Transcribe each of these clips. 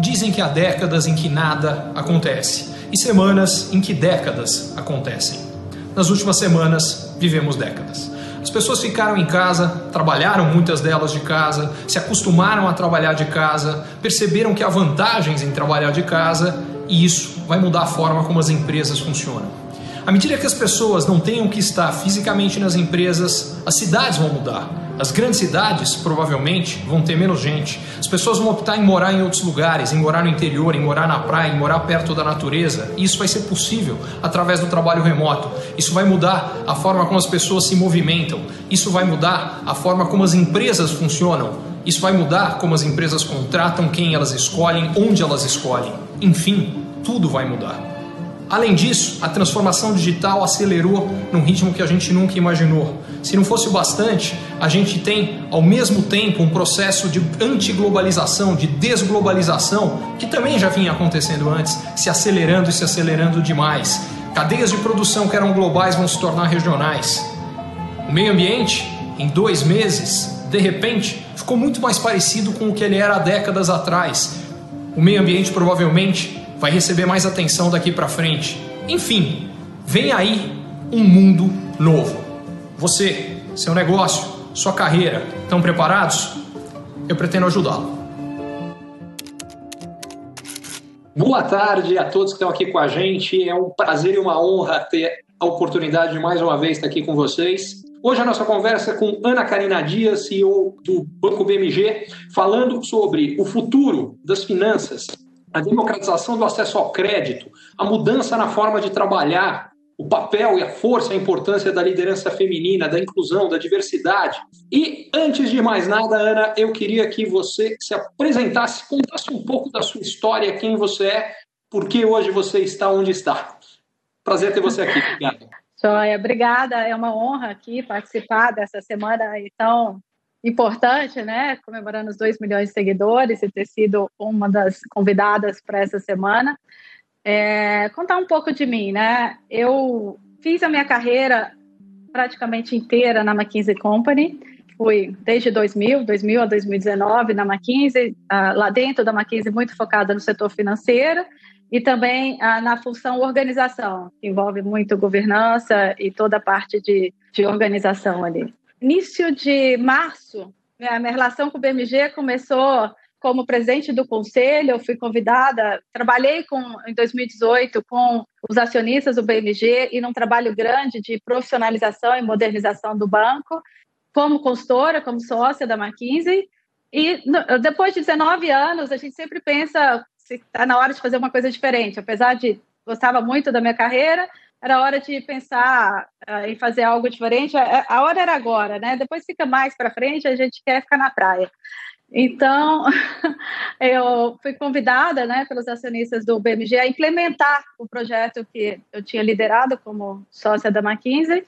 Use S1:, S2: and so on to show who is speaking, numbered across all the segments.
S1: Dizem que há décadas em que nada acontece e semanas em que décadas acontecem. Nas últimas semanas, vivemos décadas. As pessoas ficaram em casa, trabalharam muitas delas de casa, se acostumaram a trabalhar de casa, perceberam que há vantagens em trabalhar de casa e isso vai mudar a forma como as empresas funcionam. À medida que as pessoas não tenham que estar fisicamente nas empresas, as cidades vão mudar. As grandes cidades provavelmente vão ter menos gente. As pessoas vão optar em morar em outros lugares, em morar no interior, em morar na praia, em morar perto da natureza. E isso vai ser possível através do trabalho remoto. Isso vai mudar a forma como as pessoas se movimentam. Isso vai mudar a forma como as empresas funcionam. Isso vai mudar como as empresas contratam, quem elas escolhem, onde elas escolhem. Enfim, tudo vai mudar. Além disso, a transformação digital acelerou num ritmo que a gente nunca imaginou. Se não fosse o bastante, a gente tem ao mesmo tempo um processo de antiglobalização, de desglobalização, que também já vinha acontecendo antes, se acelerando e se acelerando demais. Cadeias de produção que eram globais vão se tornar regionais. O meio ambiente, em dois meses, de repente, ficou muito mais parecido com o que ele era há décadas atrás. O meio ambiente provavelmente vai receber mais atenção daqui para frente. Enfim, vem aí um mundo novo. Você, seu negócio, sua carreira, estão preparados? Eu pretendo ajudá-lo. Boa tarde a todos que estão aqui com a gente. É um prazer e uma honra ter a oportunidade de mais uma vez estar aqui com vocês. Hoje a nossa conversa é com Ana Karina Dias, CEO do Banco BMG, falando sobre o futuro das finanças a democratização do acesso ao crédito, a mudança na forma de trabalhar, o papel e a força, a importância da liderança feminina, da inclusão, da diversidade. E antes de mais nada, Ana, eu queria que você se apresentasse, contasse um pouco da sua história, quem você é, por que hoje você está onde está. Prazer ter você aqui. Obrigado.
S2: Joia, obrigada. É uma honra aqui participar dessa semana tão importante, né? Comemorando os 2 milhões de seguidores e ter sido uma das convidadas para essa semana. É, contar um pouco de mim, né? Eu fiz a minha carreira praticamente inteira na McKinsey Company. Fui desde 2000, 2000 a 2019 na McKinsey, uh, lá dentro da McKinsey muito focada no setor financeiro e também uh, na função organização, que envolve muito governança e toda a parte de, de organização ali. Início de março, né, a minha relação com o BMG começou como presidente do conselho, eu fui convidada, trabalhei com, em 2018 com os acionistas do BMG e num trabalho grande de profissionalização e modernização do banco, como consultora, como sócia da McKinsey. E depois de 19 anos, a gente sempre pensa se está na hora de fazer uma coisa diferente, apesar de gostava muito da minha carreira, era hora de pensar uh, em fazer algo diferente. A, a, hora era agora, né? Depois fica mais para frente, a gente quer ficar na praia. Então, eu fui convidada né, pelos acionistas do BMG a implementar o projeto que eu tinha liderado como sócia da McKinsey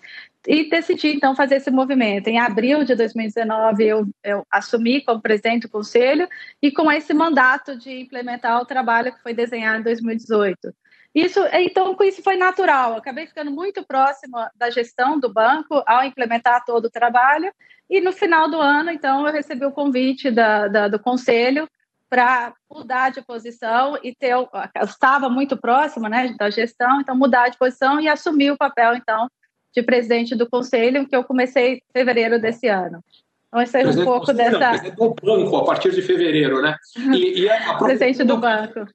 S2: e decidi, então, fazer esse movimento. Em abril de 2019, eu, eu assumi como presidente do conselho e com esse mandato de implementar o trabalho que foi desenhado em 2018. Isso, então, com isso foi natural. acabei ficando muito próxima da gestão do banco ao implementar todo o trabalho. E no final do ano, então, eu recebi o convite da, da, do conselho para mudar de posição e ter. Eu estava muito próxima né, da gestão, então mudar de posição e assumir o papel, então, de presidente do conselho, que eu comecei em fevereiro desse ano. Então, esse é um pouco dessa. Não,
S1: do banco a partir de fevereiro, né?
S2: E, e a... presidente do banco.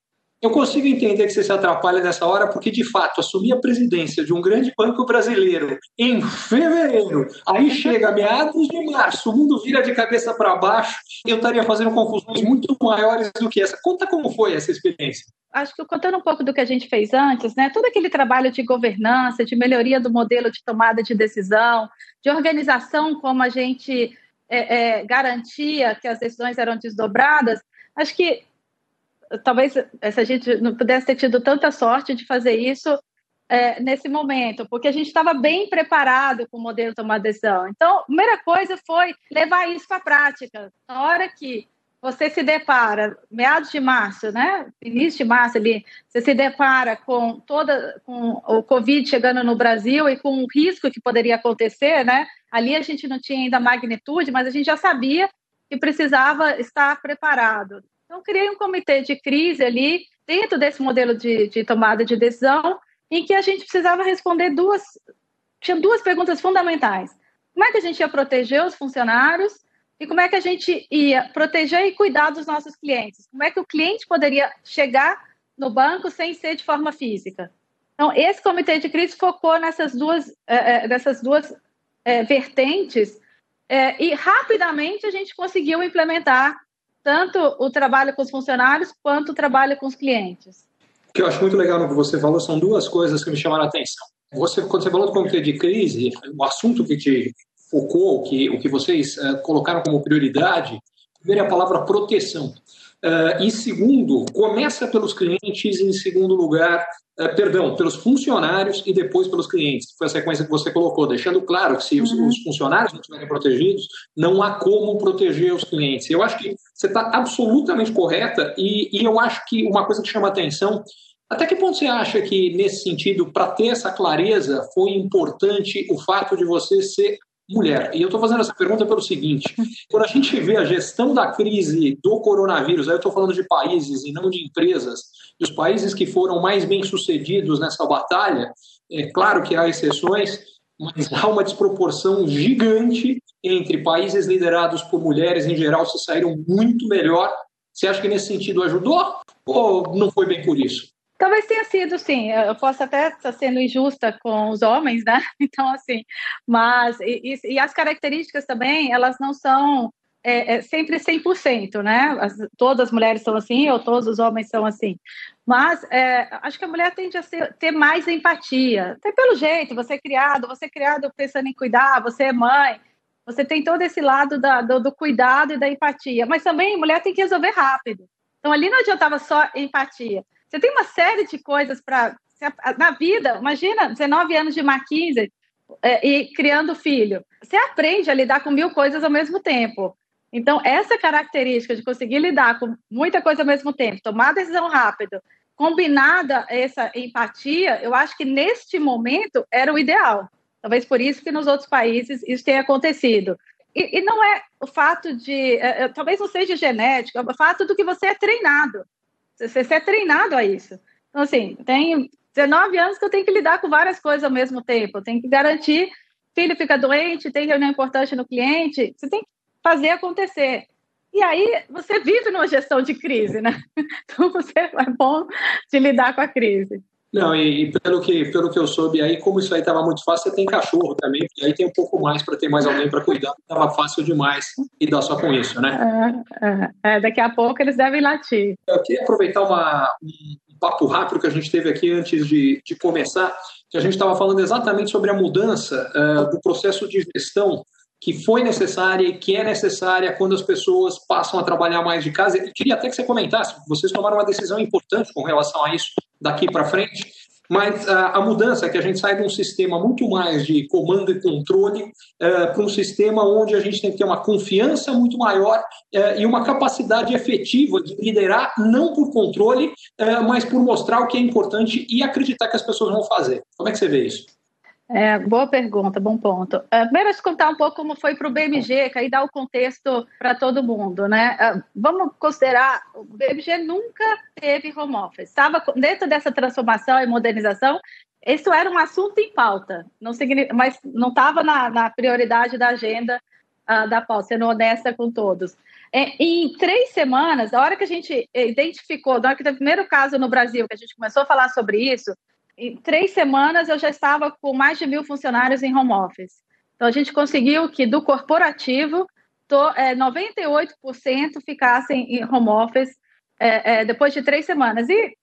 S1: Eu consigo entender que você se atrapalha nessa hora, porque de fato assumir a presidência de um grande banco brasileiro em fevereiro, aí chega meados de março, o mundo vira de cabeça para baixo, eu estaria fazendo confusões muito maiores do que essa. Conta como foi essa experiência.
S2: Acho que contando um pouco do que a gente fez antes, né? Todo aquele trabalho de governança, de melhoria do modelo de tomada de decisão, de organização, como a gente é, é, garantia que as decisões eram desdobradas, acho que talvez se a gente não pudesse ter tido tanta sorte de fazer isso é, nesse momento, porque a gente estava bem preparado com o modelo tomar decisão. Então, a primeira coisa foi levar isso para a prática. Na hora que você se depara, meados de março, né? Início de março ali, você se depara com toda com o Covid chegando no Brasil e com o risco que poderia acontecer, né? Ali a gente não tinha ainda magnitude, mas a gente já sabia que precisava estar preparado. Então, criei um comitê de crise ali, dentro desse modelo de, de tomada de decisão, em que a gente precisava responder duas. Tinha duas perguntas fundamentais. Como é que a gente ia proteger os funcionários e como é que a gente ia proteger e cuidar dos nossos clientes? Como é que o cliente poderia chegar no banco sem ser de forma física? Então, esse comitê de crise focou nessas duas, é, nessas duas é, vertentes é, e rapidamente a gente conseguiu implementar tanto o trabalho com os funcionários quanto o trabalho com os clientes.
S1: O que eu acho muito legal no que você falou são duas coisas que me chamaram a atenção. Você, quando você falou do comitê de crise, o assunto que te focou, que, o que vocês uh, colocaram como prioridade, primeiro é a palavra proteção. Uh, e segundo, começa pelos clientes, em segundo lugar, uh, perdão, pelos funcionários e depois pelos clientes. Foi a sequência que você colocou, deixando claro que se os, uhum. os funcionários não estiverem protegidos, não há como proteger os clientes. Eu acho que você está absolutamente correta e, e eu acho que uma coisa que chama atenção até que ponto você acha que, nesse sentido, para ter essa clareza, foi importante o fato de você ser mulher. E eu estou fazendo essa pergunta pelo seguinte: quando a gente vê a gestão da crise do coronavírus, aí eu estou falando de países e não de empresas, e os países que foram mais bem sucedidos nessa batalha, é claro que há exceções, mas há uma desproporção gigante entre países liderados por mulheres em geral se saíram muito melhor. Você acha que nesse sentido ajudou ou não foi bem por isso?
S2: Talvez tenha sido, sim. Eu posso até estar sendo injusta com os homens, né? Então, assim, mas. E, e as características também, elas não são é, é sempre 100%, né? As, todas as mulheres são assim ou todos os homens são assim. Mas é, acho que a mulher tende a ser, ter mais empatia. Até pelo jeito, você é criado, você é criado pensando em cuidar, você é mãe, você tem todo esse lado da, do, do cuidado e da empatia. Mas também mulher tem que resolver rápido. Então ali não adiantava só empatia. Você tem uma série de coisas para. Na vida, imagina, 19 anos de Mackenzie é, e criando filho. Você aprende a lidar com mil coisas ao mesmo tempo. Então, essa característica de conseguir lidar com muita coisa ao mesmo tempo, tomar decisão rápido, combinada essa empatia, eu acho que neste momento era o ideal. Talvez por isso que nos outros países isso tenha acontecido. E, e não é o fato de, é, é talvez não seja genético, é o fato do que você é treinado. Você, é treinado a isso. Então, assim, tem 19 anos que eu tenho que lidar com várias coisas ao mesmo tempo. Eu tenho que garantir, filho fica doente, tem reunião importante no cliente, você tem que fazer acontecer. E aí você vive numa gestão de crise, né? Então você é bom de lidar com a crise.
S1: Não, e, e, pelo, que, pelo que eu soube aí, como isso aí estava muito fácil, você tem cachorro também, e aí tem um pouco mais para ter mais alguém para cuidar, estava fácil demais lidar só com isso,
S2: né? É, é, é, daqui a pouco eles devem latir.
S1: Eu queria aproveitar uma, um papo rápido que a gente teve aqui antes de, de começar, que a gente estava falando exatamente sobre a mudança uh, do processo de gestão que foi necessária e que é necessária quando as pessoas passam a trabalhar mais de casa. Eu queria até que você comentasse, vocês tomaram uma decisão importante com relação a isso daqui para frente, mas a, a, mudança é que a gente sai de um sistema muito mais de comando e controle uh, para um sistema onde a gente tem que ter uma confiança muito maior uh, e uma capacidade efetiva de liderar, não por controle, mas por mostrar o que é importante e acreditar que as pessoas vão fazer. Como é que você vê isso?
S2: É, boa pergunta, bom ponto. Uh, primeiro, eu contar um pouco como foi para o BMG, que aí dá o contexto para todo mundo, né? Uh, vamos considerar, o BMG nunca teve home office. Estava dentro dessa transformação e modernização, isso era um assunto em pauta, não mas não estava na, na, prioridade da agenda uh, da pauta, sendo honesta com todos. É, em três semanas, a hora que a gente identificou, na hora que teve o primeiro caso no Brasil, que a gente começou a falar sobre isso, em três semanas eu já estava com mais de mil funcionários em home office. Então a gente conseguiu que do corporativo to, é, 98% ficassem em home office é, é, depois de três semanas. E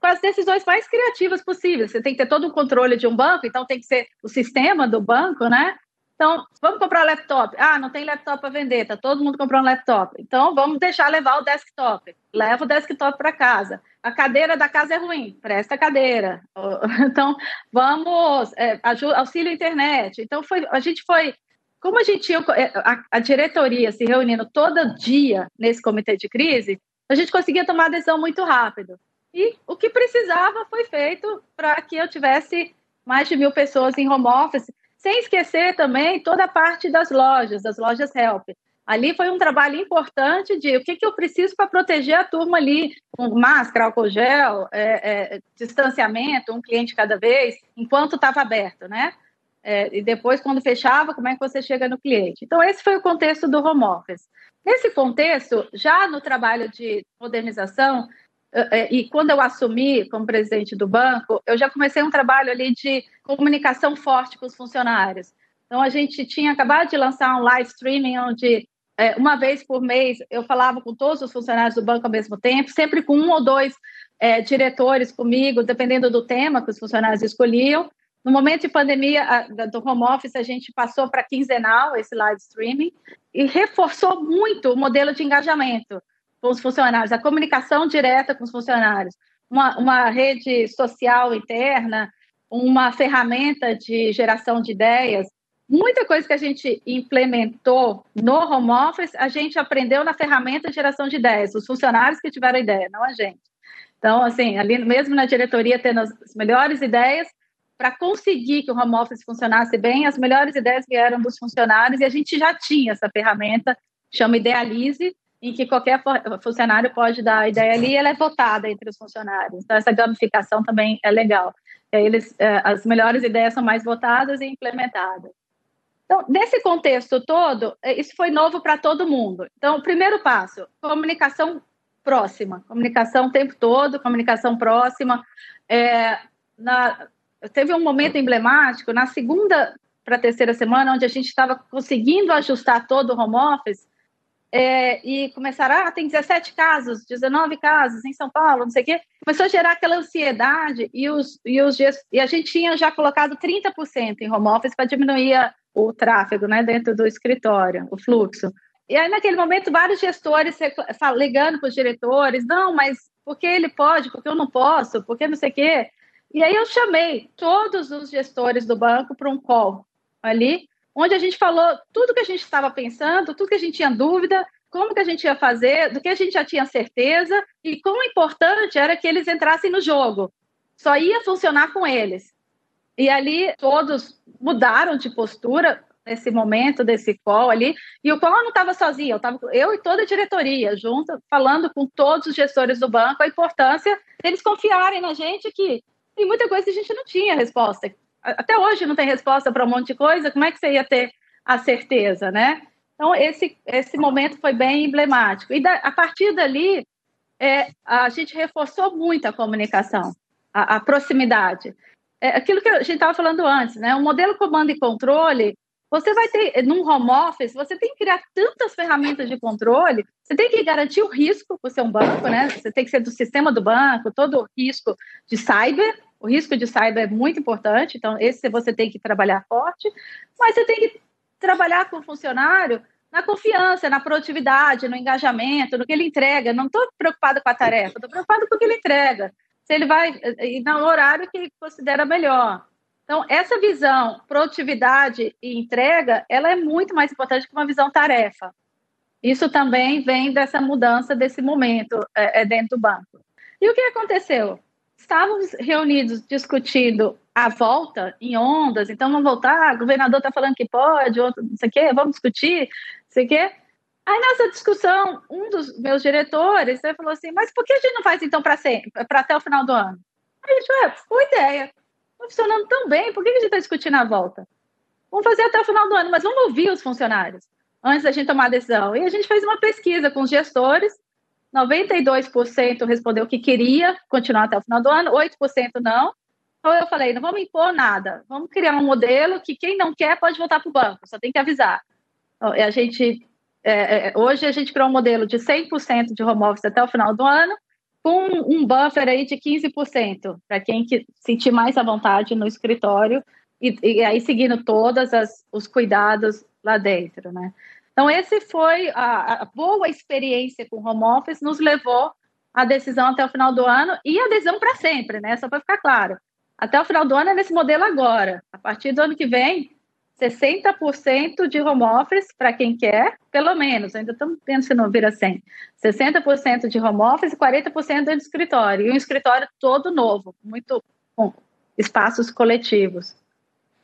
S2: com as decisões mais criativas possíveis. Você tem que ter todo o controle de um banco, então tem que ser o sistema do banco, né? Então, vamos comprar um laptop. Ah, não tem laptop para vender, tá todo mundo comprando laptop. Então, vamos deixar levar o desktop. Leva o desktop para casa. A cadeira da casa é ruim, presta a cadeira. Então, vamos, é, auxílio internet. Então, foi, a gente foi como a gente tinha é, a, a, diretoria se reunindo todo dia nesse comitê de crise, a gente conseguia tomar decisão muito rápido. E o que precisava foi feito para que eu tivesse mais de mil pessoas em home office, sem esquecer também toda a parte das lojas, das lojas Help. Ali foi um trabalho importante de o que, que eu preciso para proteger a turma ali, com máscara, álcool gel, é, é, distanciamento, um cliente cada vez, enquanto estava aberto, né? É, e depois, quando fechava, como é que você chega no cliente? Então, esse foi o contexto do home office. Nesse contexto, já no trabalho de modernização, e quando eu assumi como presidente do banco, eu já comecei um trabalho ali de comunicação forte com os funcionários. Então, a gente tinha acabado de lançar um live streaming onde é, uma vez por mês eu falava com todos os funcionários do banco ao mesmo tempo, sempre com um ou dois é, diretores comigo, dependendo do tema que os funcionários escolhiam. No momento de pandemia a, do home office, a gente passou para quinzenal esse live streaming e reforçou muito o modelo de engajamento com os funcionários, a comunicação direta com os funcionários, uma, uma rede social interna, uma ferramenta de geração de ideias. Muita coisa que a gente implementou no home office, a gente aprendeu na ferramenta de geração de ideias, os funcionários que tiveram ideia, não a gente. Então, assim, ali mesmo na diretoria, tendo as melhores ideias, para conseguir que o home office funcionasse bem, as melhores ideias vieram dos funcionários e a gente já tinha essa ferramenta, chama Idealize, em que qualquer funcionário pode dar a ideia ali e ela é votada entre os funcionários. Então, essa gamificação também é legal. Eles, é, as melhores ideias são mais votadas e implementadas. Então, nesse contexto todo, é, isso foi novo para todo mundo. Então, o primeiro passo, comunicação próxima, comunicação o tempo todo, comunicação próxima. É, na, teve um momento emblemático, na segunda para a terceira semana, onde a gente estava conseguindo ajustar todo o home office, é, e começaram, ah, tem 17 casos, 19 casos em São Paulo, não sei o quê. Começou a gerar aquela ansiedade e, os, e, os, e a gente tinha já colocado 30% em home office para diminuir o tráfego né, dentro do escritório, o fluxo. E aí, naquele momento, vários gestores ligando para os diretores, não, mas por que ele pode, por que eu não posso, por que não sei o quê. E aí eu chamei todos os gestores do banco para um call ali, onde a gente falou tudo que a gente estava pensando, tudo que a gente tinha dúvida, como que a gente ia fazer, do que a gente já tinha certeza e quão importante era que eles entrassem no jogo. Só ia funcionar com eles. E ali todos mudaram de postura nesse momento desse call ali. E o call não estava sozinho, eu estava eu e toda a diretoria junto, falando com todos os gestores do banco a importância deles confiarem na gente que tem muita coisa que a gente não tinha resposta, até hoje não tem resposta para um monte de coisa, como é que você ia ter a certeza, né? Então, esse, esse momento foi bem emblemático. E da, a partir dali, é, a gente reforçou muito a comunicação, a, a proximidade. É, aquilo que a gente estava falando antes, né? O modelo comando e controle, você vai ter, num home office, você tem que criar tantas ferramentas de controle, você tem que garantir o risco por ser um banco, né? Você tem que ser do sistema do banco, todo o risco de cyber, o risco de cyber é muito importante, então esse você tem que trabalhar forte, mas você tem que trabalhar com o funcionário na confiança, na produtividade, no engajamento, no que ele entrega. Não estou preocupado com a tarefa, estou preocupado com o que ele entrega. Se ele vai no horário que ele considera melhor. Então, essa visão, produtividade e entrega, ela é muito mais importante que uma visão tarefa. Isso também vem dessa mudança desse momento é, é dentro do banco. E o que aconteceu? Estávamos reunidos discutindo a volta em ondas, então vamos voltar, o governador está falando que pode, outro não sei o quê, vamos discutir, não sei o quê. Aí nessa discussão, um dos meus diretores né, falou assim, mas por que a gente não faz então para até o final do ano? Aí a gente, ué, boa ideia, está funcionando tão bem, por que a gente está discutindo a volta? Vamos fazer até o final do ano, mas vamos ouvir os funcionários antes da gente tomar a decisão. E a gente fez uma pesquisa com os gestores, 92% respondeu que queria continuar até o final do ano, 8% não. Então eu falei, não vamos impor nada, vamos criar um modelo que quem não quer pode voltar para o banco, só tem que avisar. Então, a gente, é, é hoje a gente criou um modelo de 100% de home office até o final do ano, com um buffer aí de 15%, para quem que sentir mais à vontade no escritório, e, e aí seguindo todos os cuidados lá dentro, né? Então, esse foi a, a boa experiência com home office, nos levou à decisão até o final do ano e a decisão para sempre, né? Só para ficar claro. Até o final do ano é nesse modelo agora. A partir do ano que vem, 60% de home office para quem quer, pelo menos, ainda estamos vendo se não vira 100. 60% de home office e 40% de escritório. E um escritório todo novo, muito com espaços coletivos.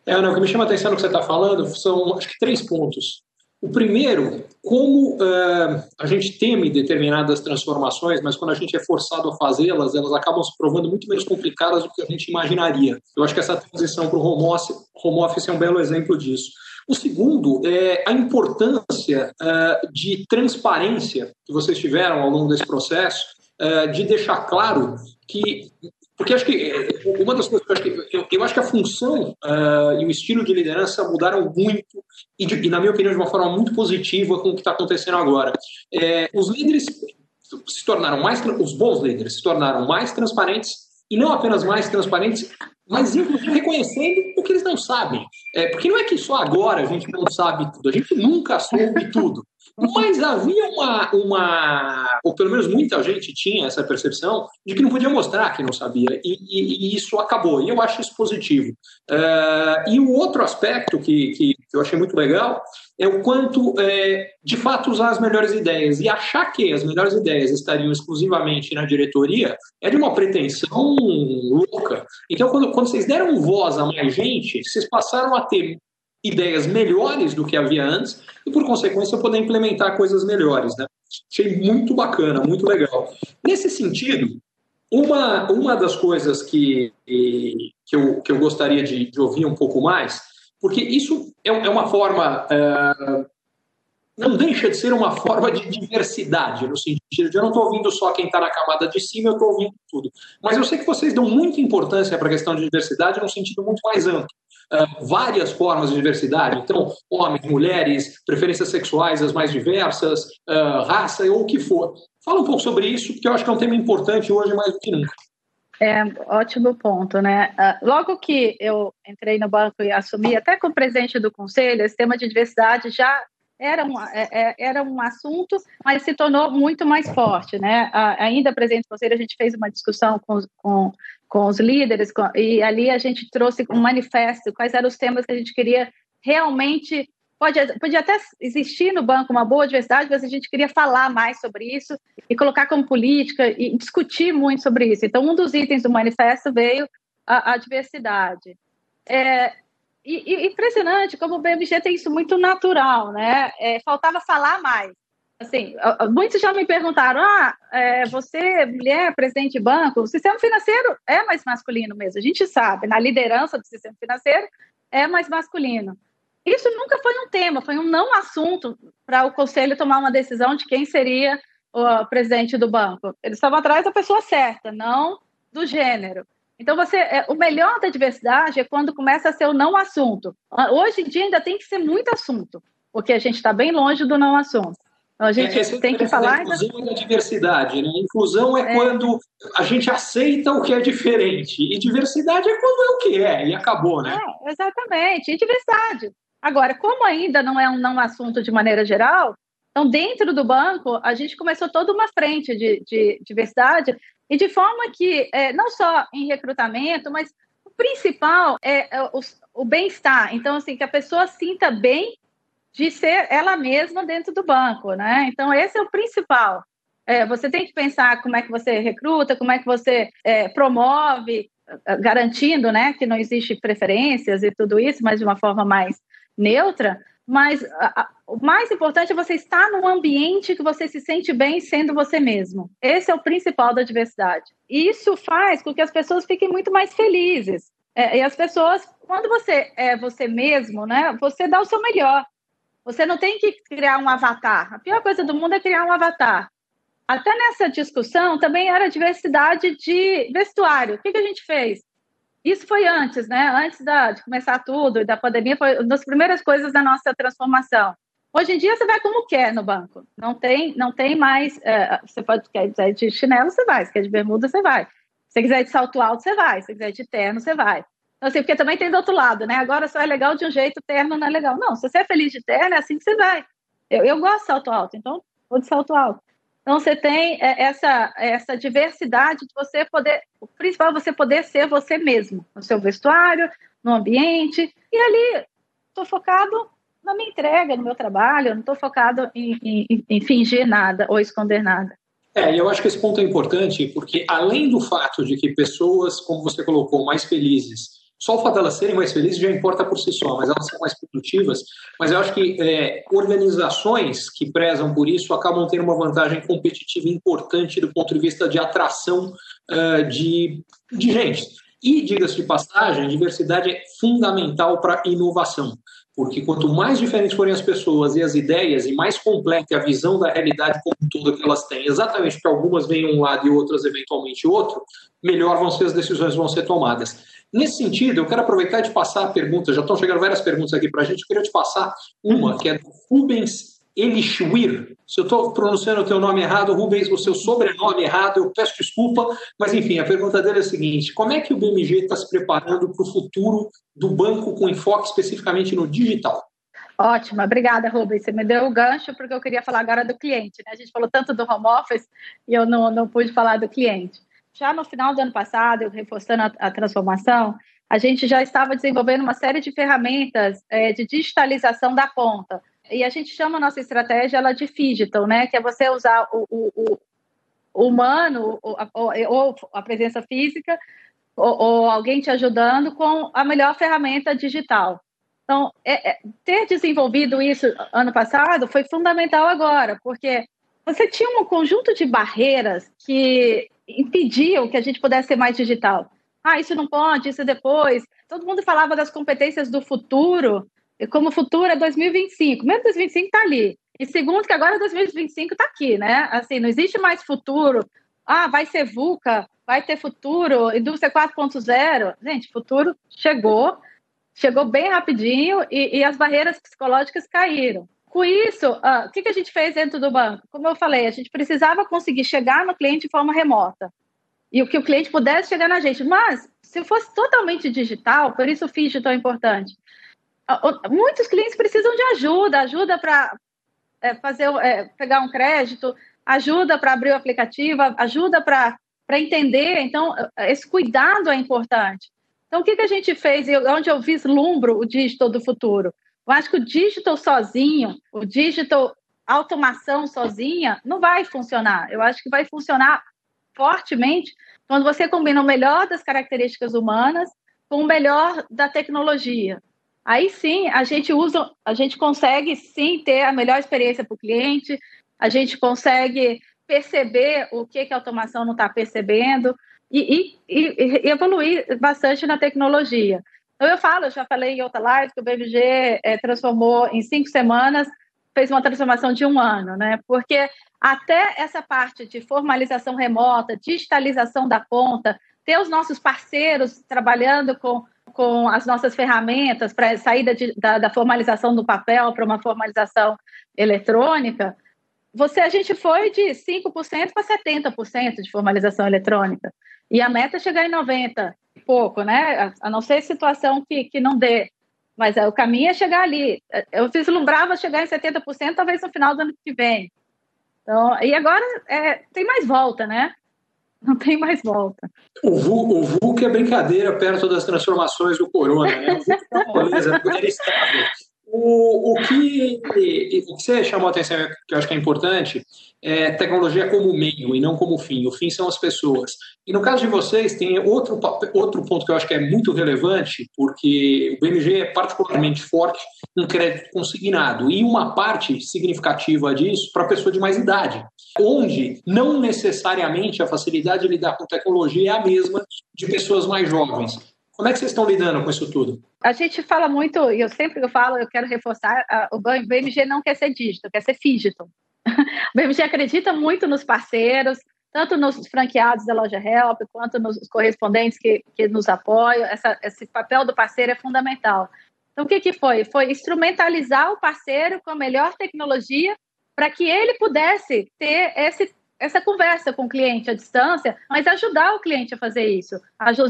S1: É, não, o que me chama a atenção no que você está falando são, acho que, três pontos. O primeiro, como uh, a gente teme determinadas transformações, mas quando a gente é forçado a fazê-las, elas acabam se provando muito menos complicadas do que a gente imaginaria. Eu acho que essa transição para o home office, home office é um belo exemplo disso. O segundo é a importância uh, de transparência que vocês tiveram ao longo desse processo, uh, de deixar claro que porque acho que eh, uma das coisas que eu acho que, eu, eu acho que a função uh, e o estilo de liderança mudaram muito, e, de, e, na minha opinião, de uma forma muito positiva com o que está acontecendo agora. É, os líderes se tornaram mais, os bons líderes se tornaram mais transparentes, e não apenas mais transparentes, mas inclusive reconhecendo o que eles não sabem. É, porque não é que só agora a gente não sabe tudo, a gente nunca soube tudo. Mas havia uma, uma, ou pelo menos muita gente tinha essa percepção de que não podia mostrar que não sabia, e, e, e isso acabou, e eu acho isso positivo. Uh, e o outro aspecto que, que, eu achei muito legal é o quanto, é, de fato, usar as melhores ideias e achar que as melhores ideias estariam exclusivamente na diretoria é de uma pretensão louca. Então, quando, quando vocês deram voz a mais gente, vocês passaram a ter ideias melhores do que havia antes e, por consequência, poder implementar coisas melhores. Né? Achei muito bacana, muito legal. Nesse sentido, uma, uma das coisas que, que, eu, que eu gostaria de, de ouvir um pouco mais, porque isso é, é uma forma. Uh, não deixa de ser uma forma de diversidade, no sentido de eu não estou ouvindo só quem está na camada de cima, eu estou ouvindo tudo. Mas eu sei que vocês dão muita importância para a questão de diversidade num sentido muito mais amplo uh, várias formas de diversidade, então, homens, mulheres, preferências sexuais as mais diversas, uh, raça ou o que for. Fala um pouco sobre isso, porque eu acho que é um tema importante hoje mais do que nunca.
S2: É, ótimo ponto, né? Uh, logo que eu entrei no banco e assumi, até como presidente do conselho, esse tema de diversidade já era um, é, é, era um assunto, mas se tornou muito mais forte, né? ainda presidente do conselho, a gente fez uma discussão com, com com os líderes, com, e ali a gente trouxe um manifesto, quais eram os temas que a gente queria realmente. Pode, podia até existir no banco uma boa diversidade, mas a gente queria falar mais sobre isso e colocar como política e discutir muito sobre isso. Então, um dos itens do manifesto veio a, a diversidade. É, e, e, impressionante como o BMG tem isso muito natural, né? É, faltava falar mais assim, muitos já me perguntaram: ah, é, você, mulher, presidente de banco, o sistema financeiro é mais masculino mesmo. A gente sabe, na liderança do sistema financeiro é mais masculino. Isso nunca foi um tema, foi um não assunto para o conselho tomar uma decisão de quem seria o presidente do banco. Eles estavam atrás da pessoa certa, não do gênero. Então, você, é, o melhor da diversidade é quando começa a ser o não assunto. Hoje em dia ainda tem que ser muito assunto, porque a gente está bem longe do não assunto. A gente é, tem que falar.
S1: inclusão e da diversidade. Né? Inclusão é, é, quando a gente aceita o que é diferente. E diversidade é quando é o que é, e acabou, né?
S2: É, exatamente. E diversidade. Agora, como ainda não é um não assunto de maneira geral, então, dentro do banco, a gente começou toda uma frente de, de diversidade, e de forma que, é, não só em recrutamento, mas o principal é, é o, o bem-estar. Então, assim, que a pessoa sinta bem de ser ela mesma dentro do banco, né? Então, esse é o principal. É, você tem que pensar como é que você recruta, como é que você é, promove, é, garantindo né, que não existe preferências e tudo isso, mas de uma forma mais neutra. Mas a, a, o mais importante é você estar num ambiente que você se sente bem sendo você mesmo. Esse é o principal da diversidade. E isso faz com que as pessoas fiquem muito mais felizes. É, e as pessoas, quando você é você mesmo, né, você dá o seu melhor. Você não tem que criar um avatar. A pior coisa do mundo é criar um avatar. Até nessa discussão também era diversidade de vestuário. O que, que a gente fez? Isso foi antes, né? Antes da, de começar tudo e da pandemia, foi uma das primeiras coisas da nossa transformação. Hoje em dia você vai como quer no banco. Não tem, não tem mais. É, você pode quer dizer de chinelo, você vai. Se quer de bermuda, você vai. Se quiser de salto alto, você vai. Se quiser de terno, você vai. Então, assim, porque também tem do outro lado, né? Agora só é legal de um jeito, terno não é legal. Não, se você é feliz de terno, é assim que você vai. Eu, eu gosto de salto alto, então vou de salto alto. Então, você tem é, essa, essa diversidade de você poder. O principal é você poder ser você mesmo, no seu vestuário, no ambiente. E ali, estou focado na minha entrega, no meu trabalho, não estou focado em, em, em fingir nada ou esconder nada.
S1: É, eu acho que esse ponto é importante porque, além do fato de que pessoas, como você colocou, mais felizes, só o fato delas serem mais felizes já importa por si só, mas elas são mais produtivas. Mas eu acho que é, organizações que prezam por isso acabam tendo uma vantagem competitiva importante do ponto de vista de atração uh, de, de gente. E, diga-se de passagem, diversidade é fundamental para inovação porque quanto mais diferentes forem as pessoas e as ideias, e mais completa a visão da realidade como um todo que elas têm, exatamente porque algumas vêm um lado e outras eventualmente outro, melhor vão ser as decisões vão ser tomadas. Nesse sentido, eu quero aproveitar de passar a pergunta, já estão chegando várias perguntas aqui para a gente, eu queria te passar uma, que é do Rubens Elishwir. Se eu estou pronunciando o teu nome errado, Rubens, o seu sobrenome errado, eu peço desculpa, mas enfim, a pergunta dele é a seguinte: como é que o BMG está se preparando para o futuro do banco com enfoque especificamente no digital?
S2: Ótimo, obrigada, Rubens. Você me deu o gancho porque eu queria falar agora do cliente. Né? A gente falou tanto do home office e eu não, não pude falar do cliente. Já no final do ano passado, reforçando a, a transformação, a gente já estava desenvolvendo uma série de ferramentas é, de digitalização da ponta e a gente chama a nossa estratégia ela de digital, né? Que é você usar o, o, o humano ou a, ou a, presença física ou, ou, alguém te ajudando com a melhor ferramenta digital. Então, é, é, ter desenvolvido isso ano passado foi fundamental agora, porque você tinha um conjunto de barreiras que impediam que a gente pudesse ser mais digital. Ah, isso não pode, isso depois. Todo mundo falava das competências do futuro, como futuro é 2025. Mesmo 2025 está ali. E segundo, que agora 2025 está aqui, né? Assim, não existe mais futuro. Ah, vai ser VUCA, vai ter futuro, indústria 4.0. Gente, futuro chegou, chegou bem rapidinho e, e as barreiras psicológicas caíram. Com isso, uh, o que, que a gente fez dentro do banco? Como eu falei, a gente precisava conseguir chegar no cliente de forma remota e o que o cliente pudesse chegar na gente. Mas, se fosse totalmente digital, por isso o FIS é tão importante, muitos clientes precisam de ajuda, ajuda para é, fazer, é, pegar um crédito, ajuda para abrir o aplicativo, ajuda para entender. Então, esse cuidado é importante. Então, o que, que a gente fez e onde eu vislumbro o digital do futuro? Eu acho que o digital sozinho, o digital automação sozinha, não vai funcionar. Eu acho que vai funcionar fortemente quando você combina o melhor das características humanas com o melhor da tecnologia. Aí sim, a gente usa, a gente consegue sim ter a melhor experiência para o cliente, a gente consegue perceber o que, que a automação não está percebendo e, e, e, evoluir bastante na tecnologia. Então, eu falo, eu já falei em outra live que o BMG é, transformou em cinco semanas, fez uma transformação de um ano, né? Porque até essa parte de formalização remota, digitalização da ponta, ter os nossos parceiros trabalhando com com as nossas ferramentas para saída de, da, da, formalização do papel para uma formalização eletrônica, você a gente foi de 5% para 70% de formalização eletrônica. E a meta é chegar em 90% e pouco, né? A não ser situação que, que não dê. Mas é, o caminho é chegar ali. Eu vislumbrava chegar em 70%, talvez no final do ano que vem. Então, e agora é, tem mais volta, né? Não tem mais volta.
S1: O VUC, o é brincadeira perto das transformações do corona, né? O VUC é uma beleza, é estável. O, o, que, o que você chamou a atenção, que eu acho que é importante, é tecnologia como meio e não como fim. O fim são as pessoas. E no caso de vocês, tem outro, outro ponto que eu acho que é muito relevante, porque o BMG é particularmente forte em crédito consignado. E uma parte significativa disso para a pessoa de mais idade, onde não necessariamente a facilidade de lidar com tecnologia é a mesma de pessoas mais jovens. Como é que vocês estão lidando com isso tudo?
S2: A gente fala muito, e eu sempre eu falo, eu quero reforçar, o BMG não quer ser digital, quer ser digital. O BMG acredita muito nos parceiros, tanto nos franqueados da loja Help, quanto nos correspondentes que, que nos apoiam. Essa, esse papel do parceiro é fundamental. Então, o que, que foi? Foi instrumentalizar o parceiro com a melhor tecnologia para que ele pudesse ter esse essa conversa com o cliente à distância, mas ajudar o cliente a fazer isso,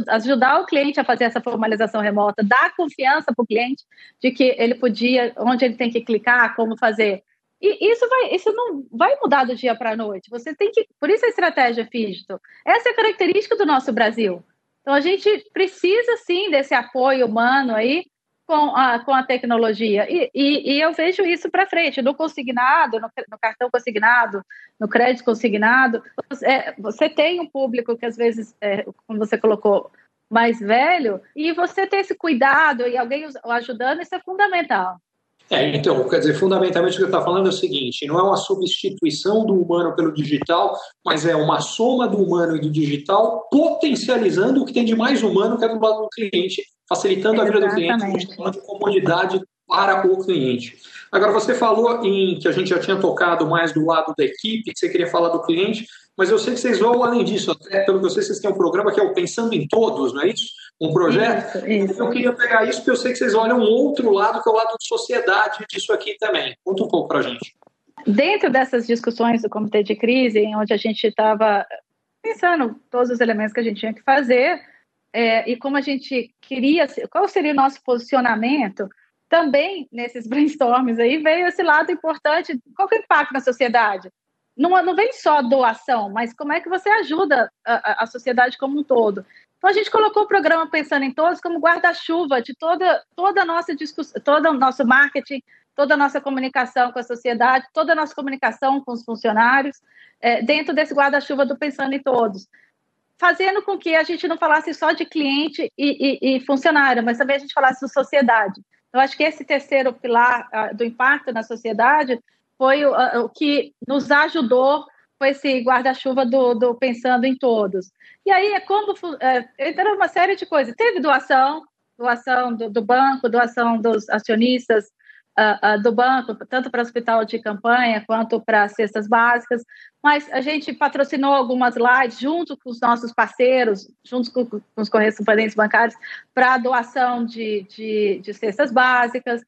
S2: ajudar o cliente a fazer essa formalização remota, dar confiança para o cliente de que ele podia, onde ele tem que clicar, como fazer. E isso vai, isso não vai mudar do dia para a noite. Você tem que, por isso a estratégia Fígito. Essa é a característica do nosso Brasil. Então a gente precisa sim desse apoio humano aí com a, com a tecnologia. E, e, e eu vejo isso para frente, no consignado, no, no, cartão consignado, no crédito consignado, é, você tem um público que às vezes, é, como você colocou, mais velho, e você ter esse cuidado e alguém o ajudando, isso é fundamental.
S1: É, então, quer dizer, fundamentalmente o que você está falando é o seguinte: não é uma substituição do humano pelo digital, mas é uma soma do humano e do digital, potencializando o que tem de mais humano que é do lado do cliente, facilitando Exatamente. a vida do cliente, de comodidade para o cliente. Agora, você falou em que a gente já tinha tocado mais do lado da equipe, que você queria falar do cliente, mas eu sei que vocês vão além disso, até pelo que eu sei, vocês têm um programa que é o Pensando em Todos, não é isso? Um projeto. Isso, isso. Eu queria pegar isso, porque eu sei que vocês olham um outro lado, que é o lado de sociedade disso aqui também. Conta um pouco para a gente.
S2: Dentro dessas discussões do Comitê de Crise, em onde a gente estava pensando todos os elementos que a gente tinha que fazer, é, e como a gente queria, qual seria o nosso posicionamento, também nesses brainstorms aí veio esse lado importante, qual é o impacto na sociedade? Não, não vem só doação, mas como é que você ajuda a, a sociedade como um todo. Então a gente colocou o programa Pensando em Todos como guarda-chuva de toda, toda a nossa discussão, todo o nosso marketing, toda a nossa comunicação com a sociedade, toda a nossa comunicação com os funcionários, é, dentro desse guarda-chuva do Pensando em Todos. Fazendo com que a gente não falasse só de cliente e, e, e funcionário, mas também a gente falasse de sociedade. Eu acho que esse terceiro pilar uh, do impacto na sociedade foi o, uh, o que nos ajudou com esse guarda-chuva do, do, Pensando em Todos. E aí é como é, entrou uma série de coisas. Teve doação, doação do, do banco, doação dos acionistas, uh, uh, do banco, tanto para hospital de campanha quanto para cestas básicas, mas a gente patrocinou algumas lives junto com os nossos parceiros, junto com, com os correspondentes bancários, para doação de, de, de, cestas básicas.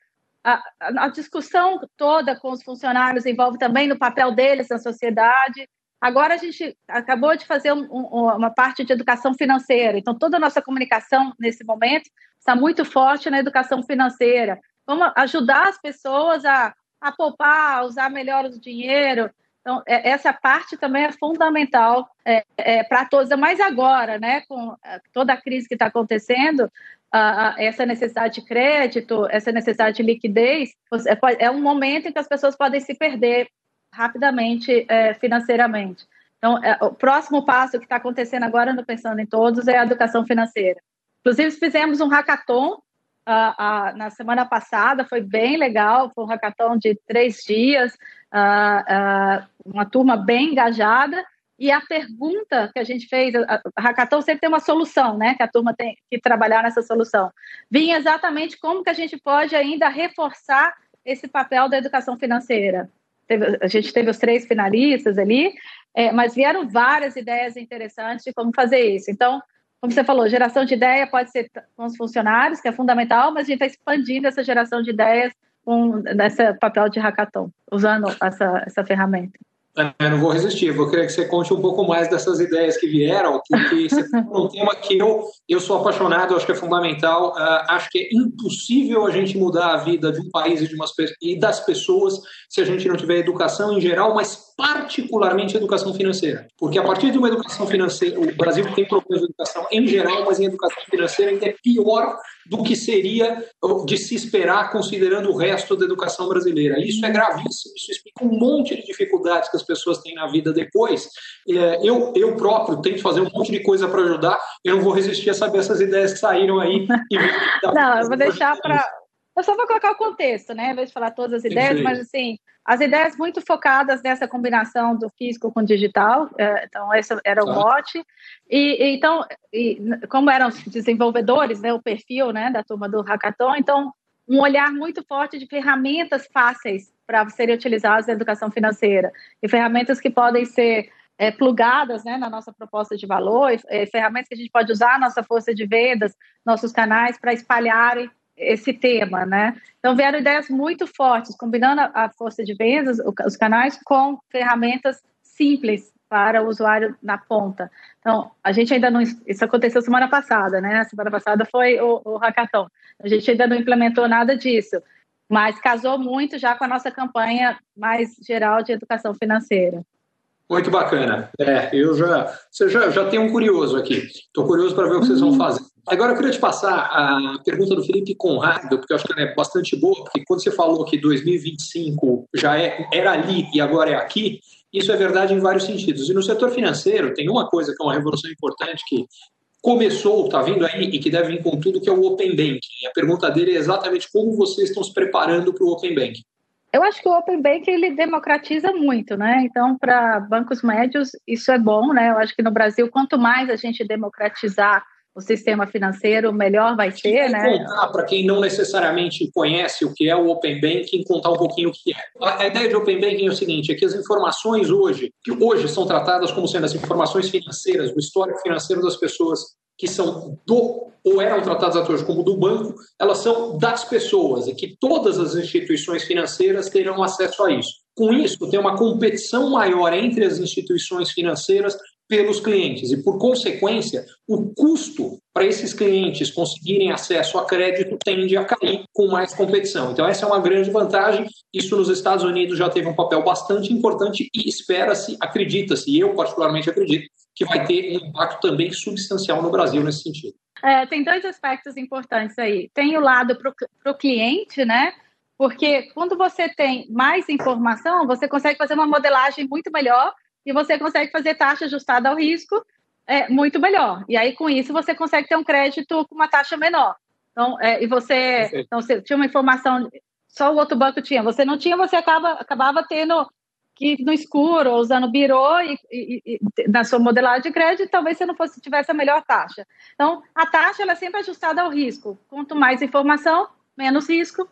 S2: A, a, discussão toda com os funcionários envolve também no papel deles na sociedade. Agora a gente acabou de fazer um, um, uma parte de educação financeira, então toda a nossa comunicação nesse momento está muito forte na educação financeira, Vamos ajudar as pessoas a, a poupar, a usar melhor o dinheiro. Então, é, essa parte também é fundamental é, é, para todos, mas agora, né, com é, toda a crise que está acontecendo, a, a, essa necessidade de crédito, essa necessidade de liquidez, é, é um momento em que as pessoas podem se perder rapidamente é, financeiramente. Então, é, o próximo passo que está acontecendo agora no Pensando em Todos é a educação financeira. Inclusive, fizemos um hackathon uh, uh, na semana passada, foi bem legal, foi um hackathon de três dias, uh, uma turma bem engajada, e a pergunta que a gente fez, a, a hackathon sempre tem uma solução, né, que a turma tem que trabalhar nessa solução, vinha exatamente como que a gente pode ainda reforçar esse papel da educação financeira. Teve, a gente teve os três finalistas ali, é, mas vieram várias ideias interessantes de como fazer isso. Então, como você falou, geração de ideia pode ser com os funcionários, que é fundamental, mas a gente está expandindo essa geração de ideias com esse papel de hackathon, usando essa, essa ferramenta.
S1: Eu não vou resistir, vou querer que você conte um pouco mais dessas ideias que vieram, porque você é um tema que eu, eu sou apaixonado, acho que é fundamental. Uh, acho que é impossível a gente mudar a vida de um país e, de umas, e das pessoas se a gente não tiver educação em geral, mas particularmente educação financeira. Porque a partir de uma educação financeira, o Brasil tem problemas de educação em geral, mas em educação financeira ainda é pior do que seria de se esperar considerando o resto da educação brasileira. Isso é gravíssimo, isso explica um monte de dificuldades que as pessoas têm na vida depois. É, eu, eu próprio tento fazer um monte de coisa para ajudar, eu não vou resistir a saber essas ideias que saíram aí.
S2: não, eu vou deixar para eu só vou colocar o contexto, né? Em vez de falar todas as ideias, mas assim, as ideias muito focadas nessa combinação do físico com digital. É, então, esse era o tá. mote. E, então, e, como eram os desenvolvedores, né, o perfil né, da turma do Hackathon, então, um olhar muito forte de ferramentas fáceis para serem utilizadas na educação financeira. E ferramentas que podem ser é, plugadas né, na nossa proposta de valor, é, ferramentas que a gente pode usar nossa força de vendas, nossos canais para espalharem esse tema, né? Então vieram ideias muito fortes, combinando a, força de vendas, os canais, com ferramentas simples para o usuário na ponta. Então, a gente ainda não. Isso aconteceu semana passada, né? Semana passada foi o, o hackathon. A gente ainda não implementou nada disso, mas casou muito já com a nossa campanha mais geral de educação financeira.
S1: Muito bacana. É, eu já, você já, já tem um curioso aqui. Estou curioso para ver o que vocês vão fazer. Agora eu queria te passar a pergunta do Felipe Conrado, porque eu acho que ela é bastante boa, porque quando você falou que 2025 já é, era ali e agora é aqui, isso é verdade em vários sentidos. E no setor financeiro tem uma coisa que é uma revolução importante que começou, está vindo aí e que deve vir com tudo, que é o Open Banking. A pergunta dele é exatamente como vocês estão se preparando para o Open Banking.
S2: Eu acho que o Open Banking ele democratiza muito, né? Então, para bancos médios, isso é bom, né? Eu acho que no Brasil, quanto mais a gente democratizar o sistema financeiro, melhor vai ser, né?
S1: Contar para quem não necessariamente conhece o que é o Open Banking, contar um pouquinho o que é. A ideia de Open Banking é o seguinte, é que as informações hoje, que hoje são tratadas como sendo as informações financeiras, o histórico financeiro das pessoas que são do ou eram tratadas até hoje como do banco, elas são das pessoas e que todas as instituições financeiras terão acesso a isso. Com isso, tem uma competição maior entre as instituições financeiras pelos clientes e, por consequência, o custo para esses clientes conseguirem acesso a crédito tende a cair com mais competição. Então, essa é uma grande vantagem. Isso nos Estados Unidos já teve um papel bastante importante e espera-se, acredita-se, e eu particularmente acredito, que vai ter um impacto também substancial no Brasil nesse sentido.
S2: É, tem dois aspectos importantes aí. Tem o lado para o cliente, né? Porque quando você tem mais informação, você consegue fazer uma modelagem muito melhor e você consegue fazer taxa ajustada ao risco é, muito melhor. E aí, com isso, você consegue ter um crédito com uma taxa menor. Então, é, e você, então, você tinha uma informação, só o outro banco tinha, você não tinha, você acaba, acabava tendo que no escuro, usando birô e, e, e, na sua modelagem de crédito, talvez você não fosse tivesse a melhor taxa. Então, a taxa ela é sempre ajustada ao risco. Quanto mais informação, menos risco,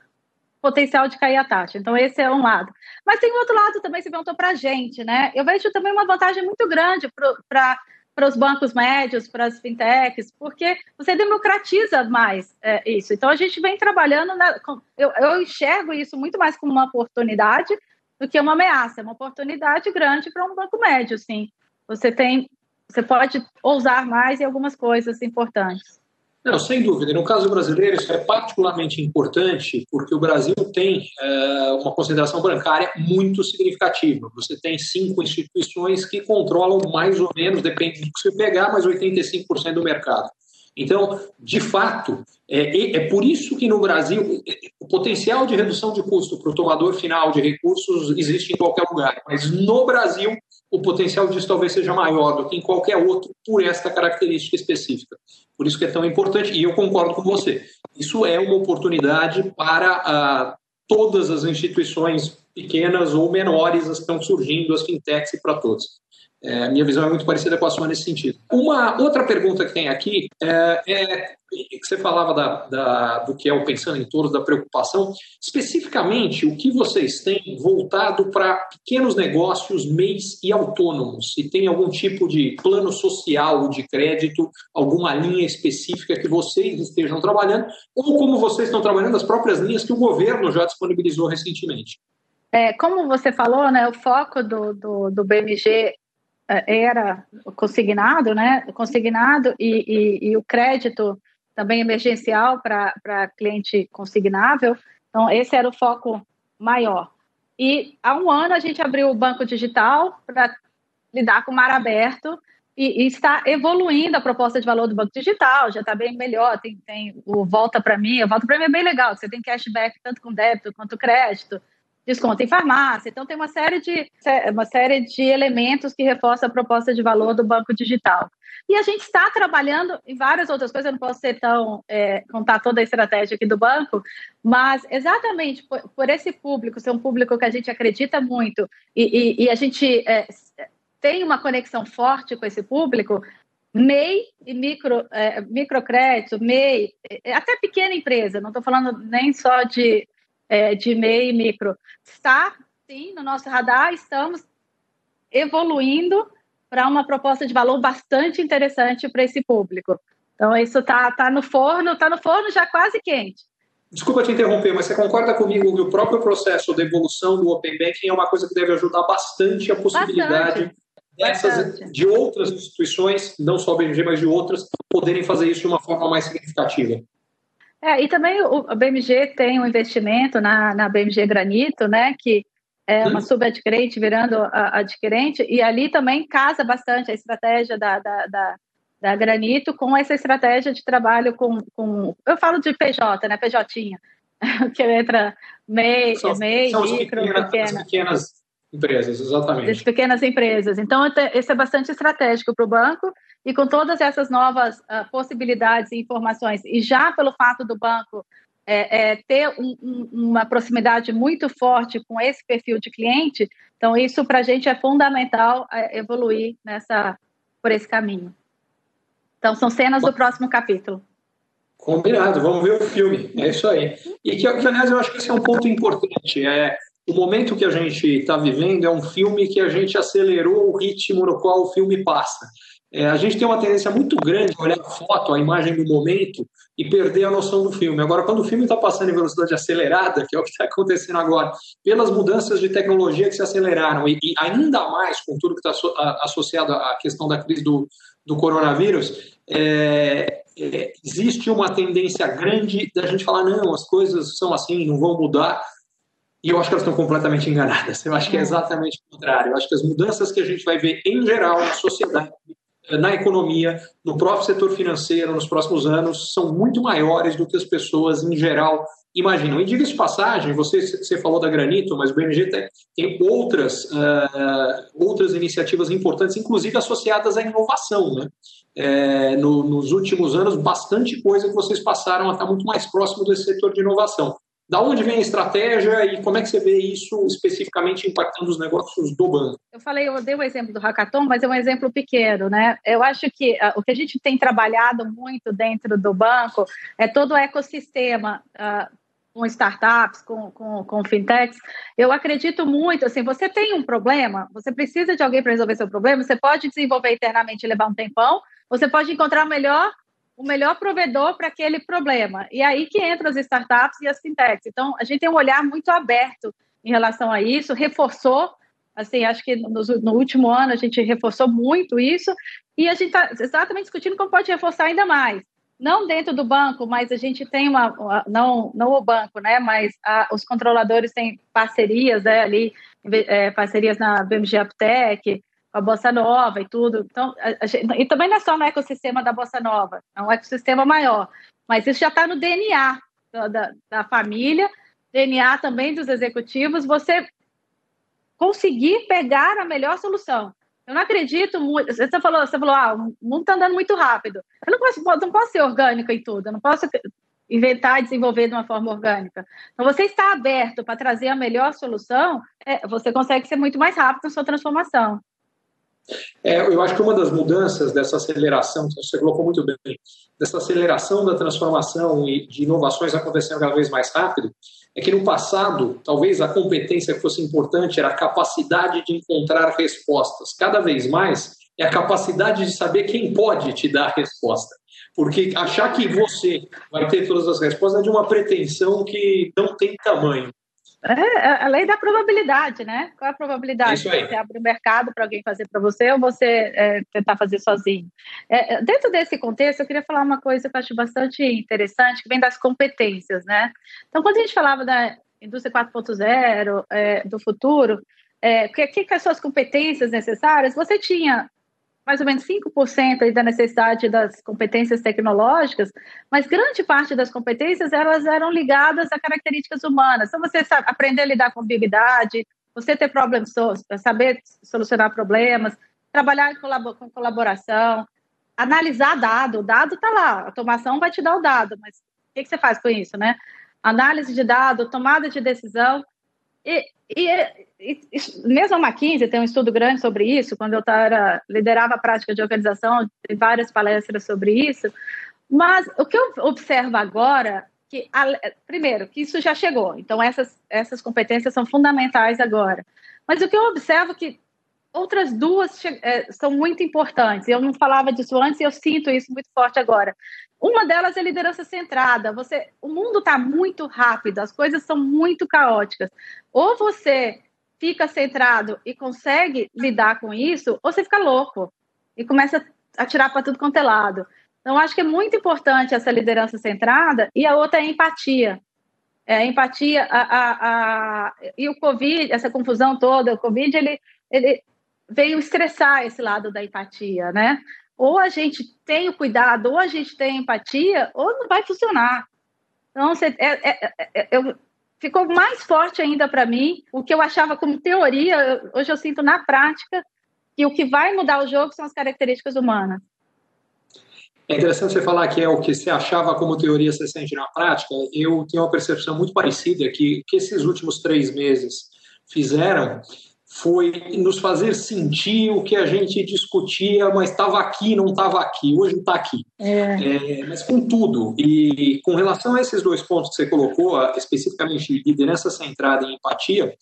S2: potencial de cair a taxa. Então, esse é um lado. Mas tem outro lado também, se perguntou para a gente, né? Eu vejo também uma vantagem muito grande para para os bancos médios, para as fintechs, porque você democratiza mais é, isso. Então, a gente vem trabalhando, na, eu, eu, enxergo isso muito mais como uma oportunidade do que uma ameaça, é uma oportunidade grande para um banco médio, sim. Você tem, você pode ousar mais em algumas coisas importantes.
S1: Não, sem dúvida. No caso brasileiro, isso é particularmente importante porque o Brasil tem é, uma concentração bancária muito significativa. Você tem cinco instituições que controlam mais ou menos, depende do que você pegar, mas 85% do mercado. Então, de fato, é, é por isso que no Brasil o potencial de redução de custo para o tomador final de recursos existe em qualquer lugar. Mas no Brasil, o potencial disso talvez seja maior do que em qualquer outro por esta característica específica. Por isso que é tão importante, e eu concordo com você. Isso é uma oportunidade para ah, todas as instituições pequenas ou menores estão surgindo, as fintechs e para todos. É, minha visão é muito parecida com a sua nesse sentido. Uma outra pergunta que tem aqui é, é que você falava da, da, do que é o Pensando em Todos, da preocupação. Especificamente, o que vocês têm voltado para pequenos negócios, MEIs e autônomos? Se tem algum tipo de plano social de crédito, alguma linha específica que vocês estejam trabalhando, ou como vocês estão trabalhando as próprias linhas que o governo já disponibilizou recentemente?
S2: É, como você falou, né, o foco do, do, do BMG é, era consignado, né? Consignado e, e, e o crédito também emergencial para cliente consignável. Então, esse era o foco maior. E há um ano a gente abriu o banco digital para lidar com o mar aberto e, e, está evoluindo a proposta de valor do banco digital, já está bem melhor. Tem, tem o Volta para mim, o Volta para mim é bem legal, você tem cashback tanto com débito quanto crédito desconto em farmácia. Então, tem uma série de, uma série de elementos que reforçam a proposta de valor do banco digital. E a gente está trabalhando em várias outras coisas, eu não posso ser tão, é, contar toda a estratégia aqui do banco, mas exatamente por, por, esse público, ser um público que a gente acredita muito e, e, e a gente é, tem uma conexão forte com esse público, MEI e micro, é, microcrédito, MEI, é, até pequena empresa, não estou falando nem só de é, de MEI e micro. Está, sim, no nosso radar, estamos evoluindo para uma proposta de valor bastante interessante para esse público. Então, isso está tá no forno, está no forno já quase quente.
S1: Desculpa te interromper, mas você concorda comigo que o próprio processo de evolução do Open Banking é uma coisa que deve ajudar bastante a possibilidade bastante. Dessas, bastante. de outras instituições, não só a BMG, mas de outras, poderem fazer isso de uma forma mais significativa?
S2: É, e também o, a BMG tem um investimento na, na BMG Granito, né, que é uma subadquirente virando a, adquirente, e ali também casa bastante a estratégia da, da, da, da Granito com essa estratégia de trabalho com, com eu falo de PJ, né, PJ, que entra MEI, são, MEI são micro,
S1: pequenas, pequenas empresas, exatamente. Das
S2: pequenas empresas. Então, esse é bastante estratégico para o banco e com todas essas novas uh, possibilidades e informações, e já pelo fato do banco é, é, ter um, um, uma proximidade muito forte com esse perfil de cliente, então isso para a gente é fundamental é, evoluir nessa por esse caminho. Então são cenas do próximo capítulo.
S1: Combinado, vamos ver o filme, é isso aí. E que, aliás eu acho que esse é um ponto importante. É, o momento que a gente está vivendo é um filme que a gente acelerou o ritmo no qual o filme passa. É, a gente tem uma tendência muito grande de olhar a foto, a imagem do momento e perder a noção do filme. Agora, quando o filme está passando em velocidade acelerada, que é o que está acontecendo agora, pelas mudanças de tecnologia que se aceleraram e, e ainda mais com tudo que está so, associado à questão da crise do, do coronavírus, é, é, existe uma tendência grande da gente falar: não, as coisas são assim, não vão mudar. E eu acho que elas estão completamente enganadas. Eu acho que é exatamente o contrário. Eu acho que as mudanças que a gente vai ver em geral na sociedade na economia, no próprio setor financeiro nos próximos anos são muito maiores do que as pessoas em geral imaginam. E diga-se passagem, você, você falou da Granito, mas o BMG tem, tem outras, uh, outras iniciativas importantes, inclusive associadas à inovação. Né? É, no, nos últimos anos, bastante coisa que vocês passaram a estar muito mais próximo desse setor de inovação. Da onde vem a estratégia e como é que você vê isso especificamente impactando os negócios do banco?
S2: Eu falei, eu dei o exemplo do hackathon, mas é um exemplo pequeno, né? Eu acho que uh, o que a gente tem trabalhado muito dentro do banco é todo o ecossistema uh, com startups, com, com, com fintechs. Eu acredito muito, assim, você tem um problema, você precisa de alguém para resolver seu problema, você pode desenvolver internamente e levar um tempão, você pode encontrar o melhor o melhor provedor para aquele problema. E aí que entram as startups e as fintechs. Então, a gente tem um olhar muito aberto em relação a isso, reforçou, assim, acho que no, no último ano a gente reforçou muito isso, e a gente está exatamente discutindo como pode reforçar ainda mais. Não dentro do banco, mas a gente tem uma, não, não o banco, né, mas a, os controladores têm parcerias né, ali, é, parcerias na BMG Aptec, a bossa nova e tudo. Então, gente, e também não é só no ecossistema da bossa nova, é um ecossistema maior. Mas isso já está no DNA da, da família, DNA também dos executivos, você conseguir pegar a melhor solução. Eu não acredito muito. Você falou, você falou, ah, o mundo está andando muito rápido. Eu não posso, não posso ser orgânico em tudo, eu não posso inventar e desenvolver de uma forma orgânica. Então, você está aberto para trazer a melhor solução, é, você consegue ser muito mais rápido na sua transformação.
S1: É, eu acho que uma das mudanças dessa aceleração, que você colocou muito bem, dessa aceleração da transformação e de inovações acontecendo cada vez mais rápido, é que no passado, talvez a competência que fosse importante era a capacidade de encontrar respostas. Cada vez mais é a capacidade de saber quem pode te dar a resposta. Porque achar que você vai ter todas as respostas é de uma pretensão que não tem tamanho.
S2: É, é a lei da probabilidade, né? Qual é a probabilidade? Você abre o mercado para alguém fazer para você ou você é, tentar fazer sozinho? É, é, dentro desse contexto, eu queria falar uma coisa que eu acho bastante interessante, que vem das competências, né? Então, quando a gente falava da indústria 4.0, é, do futuro, é, o que, que as suas competências necessárias, você tinha mais ou menos 5% da necessidade das competências tecnológicas, mas grande parte das competências elas eram ligadas a características humanas. Então, você sabe, aprender a lidar com ambiguidade, você ter problemas, saber solucionar problemas, trabalhar com colaboração, analisar dado. O dado está lá, a automação vai te dar o dado, mas o que, que você faz com isso, né? Análise de dado, tomada de decisão. E, e, e, mesmo a McKinsey tem um estudo grande sobre isso, quando eu tava, liderava a prática de organização, tem várias palestras sobre isso, mas o que eu observo agora, que primeiro, que isso já chegou, então essas, essas competências são fundamentais agora, mas o que eu observo é que outras duas é, são muito importantes, eu não falava disso antes e eu sinto isso muito forte agora, uma delas é liderança centrada. Você, o mundo está muito rápido, as coisas são muito caóticas. Ou você fica centrado e consegue lidar com isso, ou você fica louco e começa a tirar para tudo quanto é lado. Então, acho que é muito importante essa liderança centrada, e a outra é a empatia. É, a empatia, a, a, a, e o Covid, essa confusão toda, o Covid, ele, ele veio estressar esse lado da empatia, né? ou a gente tem o cuidado, ou a gente tem empatia, ou não vai funcionar. Então, você, é, é, é, é eu, ficou mais forte ainda para mim o que eu achava como teoria, hoje eu sinto na prática que o que vai mudar o jogo são as características humanas.
S1: É interessante você falar que é o que você achava como teoria você sente na prática. Eu tenho uma percepção muito parecida que que esses últimos três meses fizeram foi nos fazer sentir o que a gente discutia, mas estava aqui, não estava aqui, hoje está aqui. É. É, mas com tudo, e com relação a esses dois pontos que você colocou, especificamente liderança centrada em empatia,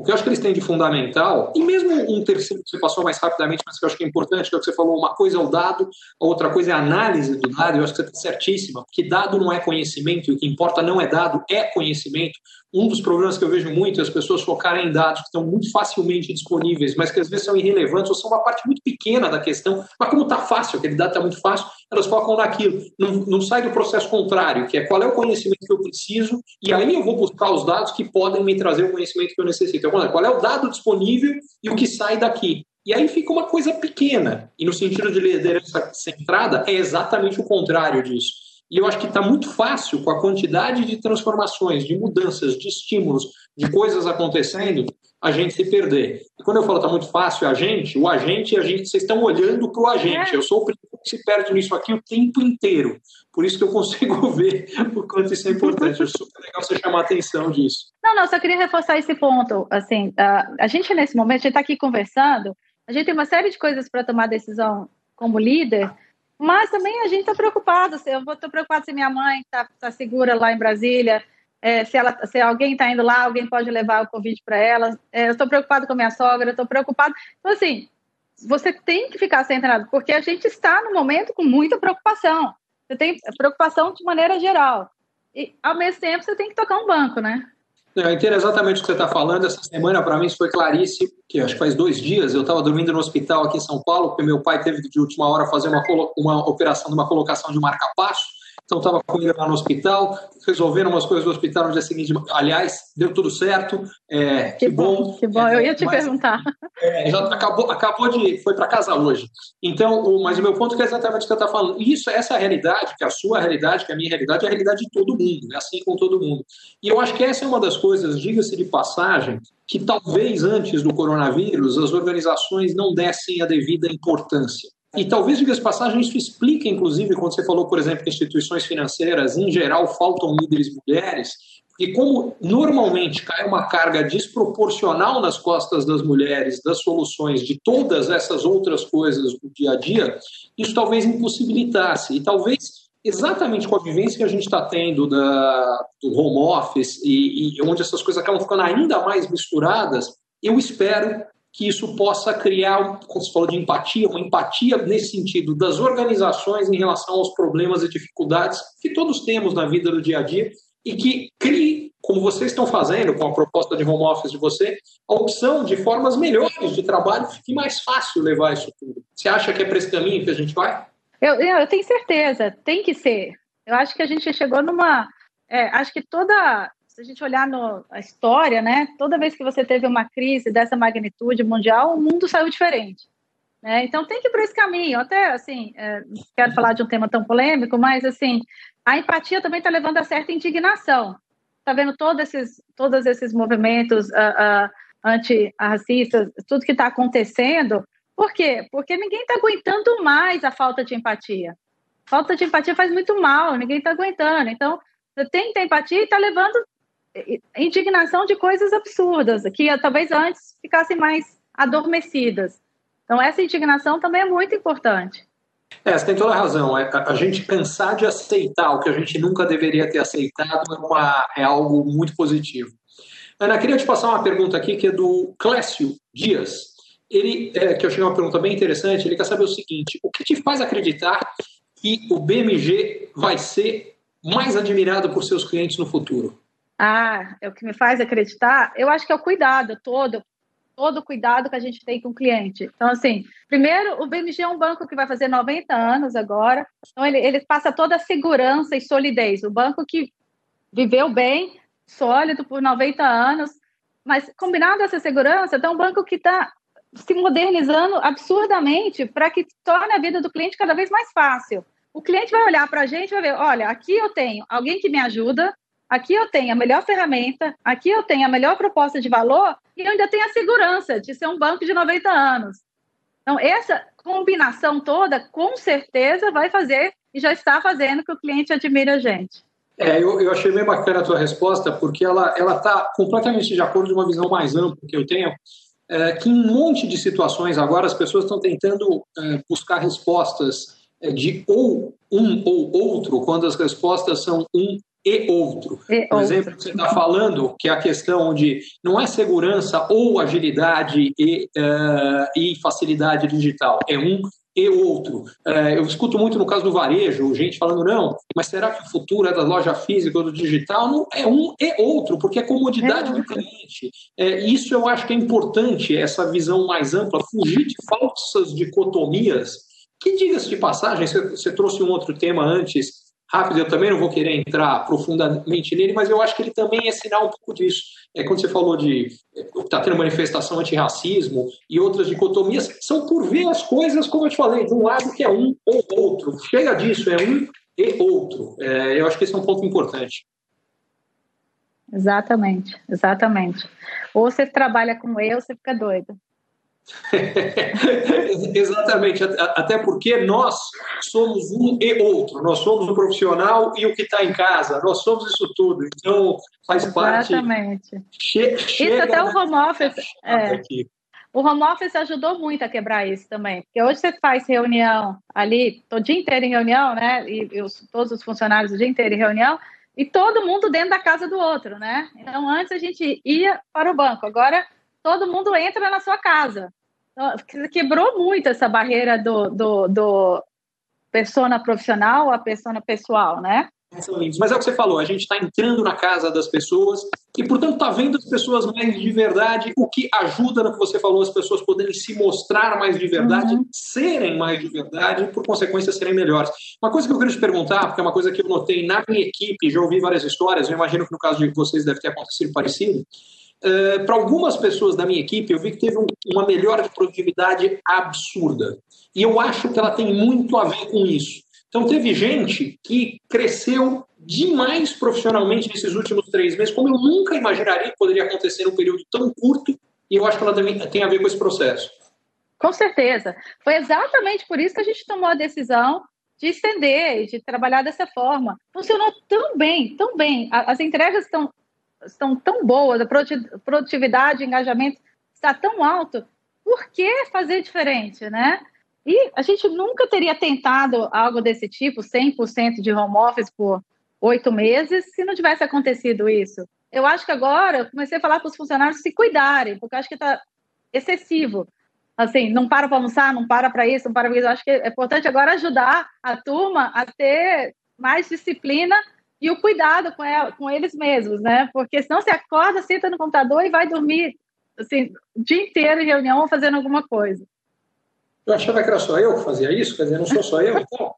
S1: o que eu acho que eles têm de fundamental, e mesmo um terceiro que você passou mais rapidamente, mas que eu acho que é importante, que é o que você falou, uma coisa é o dado, a outra coisa é a análise do dado, eu acho que você está certíssima, porque dado não é conhecimento, e o que importa não é dado, é conhecimento. Um dos problemas que eu vejo muito é as pessoas focarem em dados que estão muito facilmente disponíveis, mas que às vezes são irrelevantes ou são uma parte muito pequena da questão, mas como está fácil, aquele dado está muito fácil, elas focam naquilo. Não, não sai do processo contrário, que é qual é o conhecimento que eu preciso, e aí eu vou buscar os dados que podem me trazer o conhecimento que eu necessito. Então, qual é o dado disponível e o que sai daqui? E aí fica uma coisa pequena. E no sentido de liderança centrada, é exatamente o contrário disso. E eu acho que está muito fácil, com a quantidade de transformações, de mudanças, de estímulos, de coisas acontecendo, a gente se perder. E quando eu falo está muito fácil, a gente, o agente, a gente, vocês estão olhando para o agente. É. Eu sou o primeiro se perde nisso aqui o tempo inteiro. Por isso que eu consigo ver o quanto isso é importante. É super legal você chamar a atenção disso.
S2: Não, não, só queria reforçar esse ponto. Assim, a, gente nesse momento, a gente está aqui conversando, a gente tem uma série de coisas para tomar decisão como líder, mas também a gente está preocupado. Eu estou preocupado se minha mãe está tá segura lá em Brasília, é, se, ela, se alguém está indo lá, alguém pode levar o convite para ela. É, eu estou preocupado com a minha sogra, estou preocupado. Então, assim, você tem que ficar centrado, porque a gente está no momento com muita preocupação. Você tem preocupação de maneira geral. E, ao mesmo tempo, você tem que tocar um banco, né?
S1: Eu entendo exatamente o que você está falando. Essa semana, para mim, isso foi claríssimo. Que acho que faz dois dias eu estava dormindo no hospital aqui em São Paulo, porque meu pai teve de última hora fazer uma, uma operação de uma colocação de marca-passo. Então, estava com ele lá no hospital, resolvendo umas coisas do hospital no dia seguinte. Aliás, deu tudo certo. É, que, que bom,
S2: Que bom, eu ia te mas, perguntar.
S1: É, já acabou, acabou de. Foi para casa hoje. Então, o, mas o meu ponto é exatamente o que você está falando. Isso, essa é realidade, que é a sua realidade, que é a minha realidade, é a realidade de todo mundo, é assim com todo mundo. E eu acho que essa é uma das coisas, diga-se de passagem, que talvez antes do coronavírus as organizações não dessem a devida importância. E talvez, diga-se passagem, isso explica, inclusive, quando você falou, por exemplo, que instituições financeiras, em geral, faltam líderes mulheres, e como normalmente cai uma carga desproporcional nas costas das mulheres, das soluções, de todas essas outras coisas do dia a dia, isso talvez impossibilitasse. E talvez exatamente com a vivência que a gente está tendo da, do home office e, e onde essas coisas acabam ficando ainda mais misturadas, eu espero que isso possa criar, como você falou de empatia, uma empatia nesse sentido das organizações em relação aos problemas e dificuldades que todos temos na vida do dia a dia e que crie, como vocês estão fazendo com a proposta de home office de você, a opção de formas melhores de trabalho e mais fácil levar isso tudo. Você acha que é para esse caminho que a gente vai?
S2: Eu, eu tenho certeza, tem que ser. Eu acho que a gente chegou numa. É, acho que toda se a gente olhar no, a história, né, toda vez que você teve uma crise dessa magnitude mundial, o mundo saiu diferente. Né? Então tem que ir esse caminho. Até assim, é, quero falar de um tema tão polêmico, mas assim, a empatia também está levando a certa indignação. Está vendo todos esses, todos esses movimentos uh, uh, antirracistas, tudo que está acontecendo. Por quê? Porque ninguém está aguentando mais a falta de empatia. Falta de empatia faz muito mal, ninguém está aguentando. Então, você tem que ter empatia e está levando indignação de coisas absurdas, que talvez antes ficassem mais adormecidas. Então, essa indignação também é muito importante.
S1: É, você tem toda a razão. É, a, gente cansar de aceitar o que a gente nunca deveria ter aceitado é, uma, é algo muito positivo. Ana, queria te passar uma pergunta aqui que é do Clécio Dias. Ele, é, que eu achei uma pergunta bem interessante, ele quer saber o seguinte: o que te faz acreditar que o BMG vai ser mais admirado por seus clientes no futuro?
S2: Ah, é o que me faz acreditar. Eu acho que é o cuidado todo, todo o cuidado que a gente tem com o cliente. Então, assim, primeiro, o BMG é um banco que vai fazer 90 anos agora, então ele, ele passa toda a segurança e solidez. O banco que viveu bem, sólido por 90 anos, mas combinado essa segurança, então um banco que está se modernizando absurdamente para que torne a vida do cliente cada vez mais fácil. O cliente vai olhar para a gente e vai ver: olha, aqui eu tenho alguém que me ajuda, aqui eu tenho a melhor ferramenta, aqui eu tenho a melhor proposta de valor e eu ainda tenho a segurança de ser um banco de 90 anos. Então, essa combinação toda, com certeza, vai fazer e já está fazendo que o cliente admire a gente.
S1: É, eu, eu achei bem bacana a tua resposta, porque ela está completamente de acordo com uma visão mais ampla que eu tenho, é, que em um monte de situações agora as pessoas estão tentando é, buscar respostas é, de ou um ou outro, quando as respostas são um e outro. E Por outro. exemplo, você está falando que a questão de não é segurança ou agilidade e, uh, e facilidade digital, é um e outro. Uh, eu escuto muito no caso do varejo, gente falando, não, mas será que o futuro é da loja física ou do digital? Não, é um e outro, porque é comodidade é do cliente. É, isso eu acho que é importante, essa visão mais ampla, fugir de falsas dicotomias, que, diga-se de passagem, você, você trouxe um outro tema antes, rápido, eu também não vou querer entrar profundamente nele, mas eu acho que ele também é sinal um pouco disso. É quando você falou de está tendo manifestação antirracismo e outras dicotomias, são por ver as coisas, como eu te falei, de um lado que é um ou outro. Chega disso, é um e outro. É, eu acho que esse é um ponto importante.
S2: Exatamente, exatamente. Ou você trabalha com eu, você fica doido.
S1: Exatamente, até porque nós somos um e outro, nós somos o profissional e o que está em casa, nós somos isso tudo, então faz parte.
S2: Exatamente. Che isso até o home office. É, o home office ajudou muito a quebrar isso também, porque hoje você faz reunião ali, o dia inteiro em reunião, né? E, e os, todos os funcionários o dia inteiro em reunião, e todo mundo dentro da casa do outro, né? Então antes a gente ia para o banco, agora todo mundo entra na sua casa. Quebrou muito essa barreira do, do, do persona profissional a persona pessoal, né?
S1: Mas é o que você falou, a gente está entrando na casa das pessoas e, portanto, está vendo as pessoas mais de verdade, o que ajuda no que você falou, as pessoas poderem se mostrar mais de verdade, uhum. serem mais de verdade e, por consequência, serem melhores. Uma coisa que eu queria te perguntar, porque é uma coisa que eu notei na minha equipe, já ouvi várias histórias, eu imagino que no caso de vocês deve ter acontecido parecido, Uh, para algumas pessoas da minha equipe, eu vi que teve um, uma melhora de produtividade absurda. E eu acho que ela tem muito a ver com isso. Então, teve gente que cresceu demais profissionalmente nesses últimos três meses, como eu nunca imaginaria que poderia acontecer num período tão curto, e eu acho que ela também tem a ver com esse processo.
S2: Com certeza. Foi exatamente por isso que a gente tomou a decisão de estender, de trabalhar dessa forma. Funcionou tão bem, tão bem. As entregas estão estão tão boas, a produtividade, engajamento está tão alto, por que fazer diferente, né? E a gente nunca teria tentado algo desse tipo, 100% de home office por oito meses, se não tivesse acontecido isso. Eu acho que agora eu comecei a falar para os funcionários se cuidarem, porque acho que está excessivo. Assim, não para para almoçar, não para para isso, não para para isso. Eu acho que é importante agora ajudar a turma a ter mais disciplina e o cuidado com, ela, com eles mesmos, né? Porque senão você acorda, senta no computador e vai dormir assim, o dia inteiro em reunião ou fazendo alguma coisa.
S1: Eu achava que era só eu que fazia isso, quer dizer, não sou só eu, então.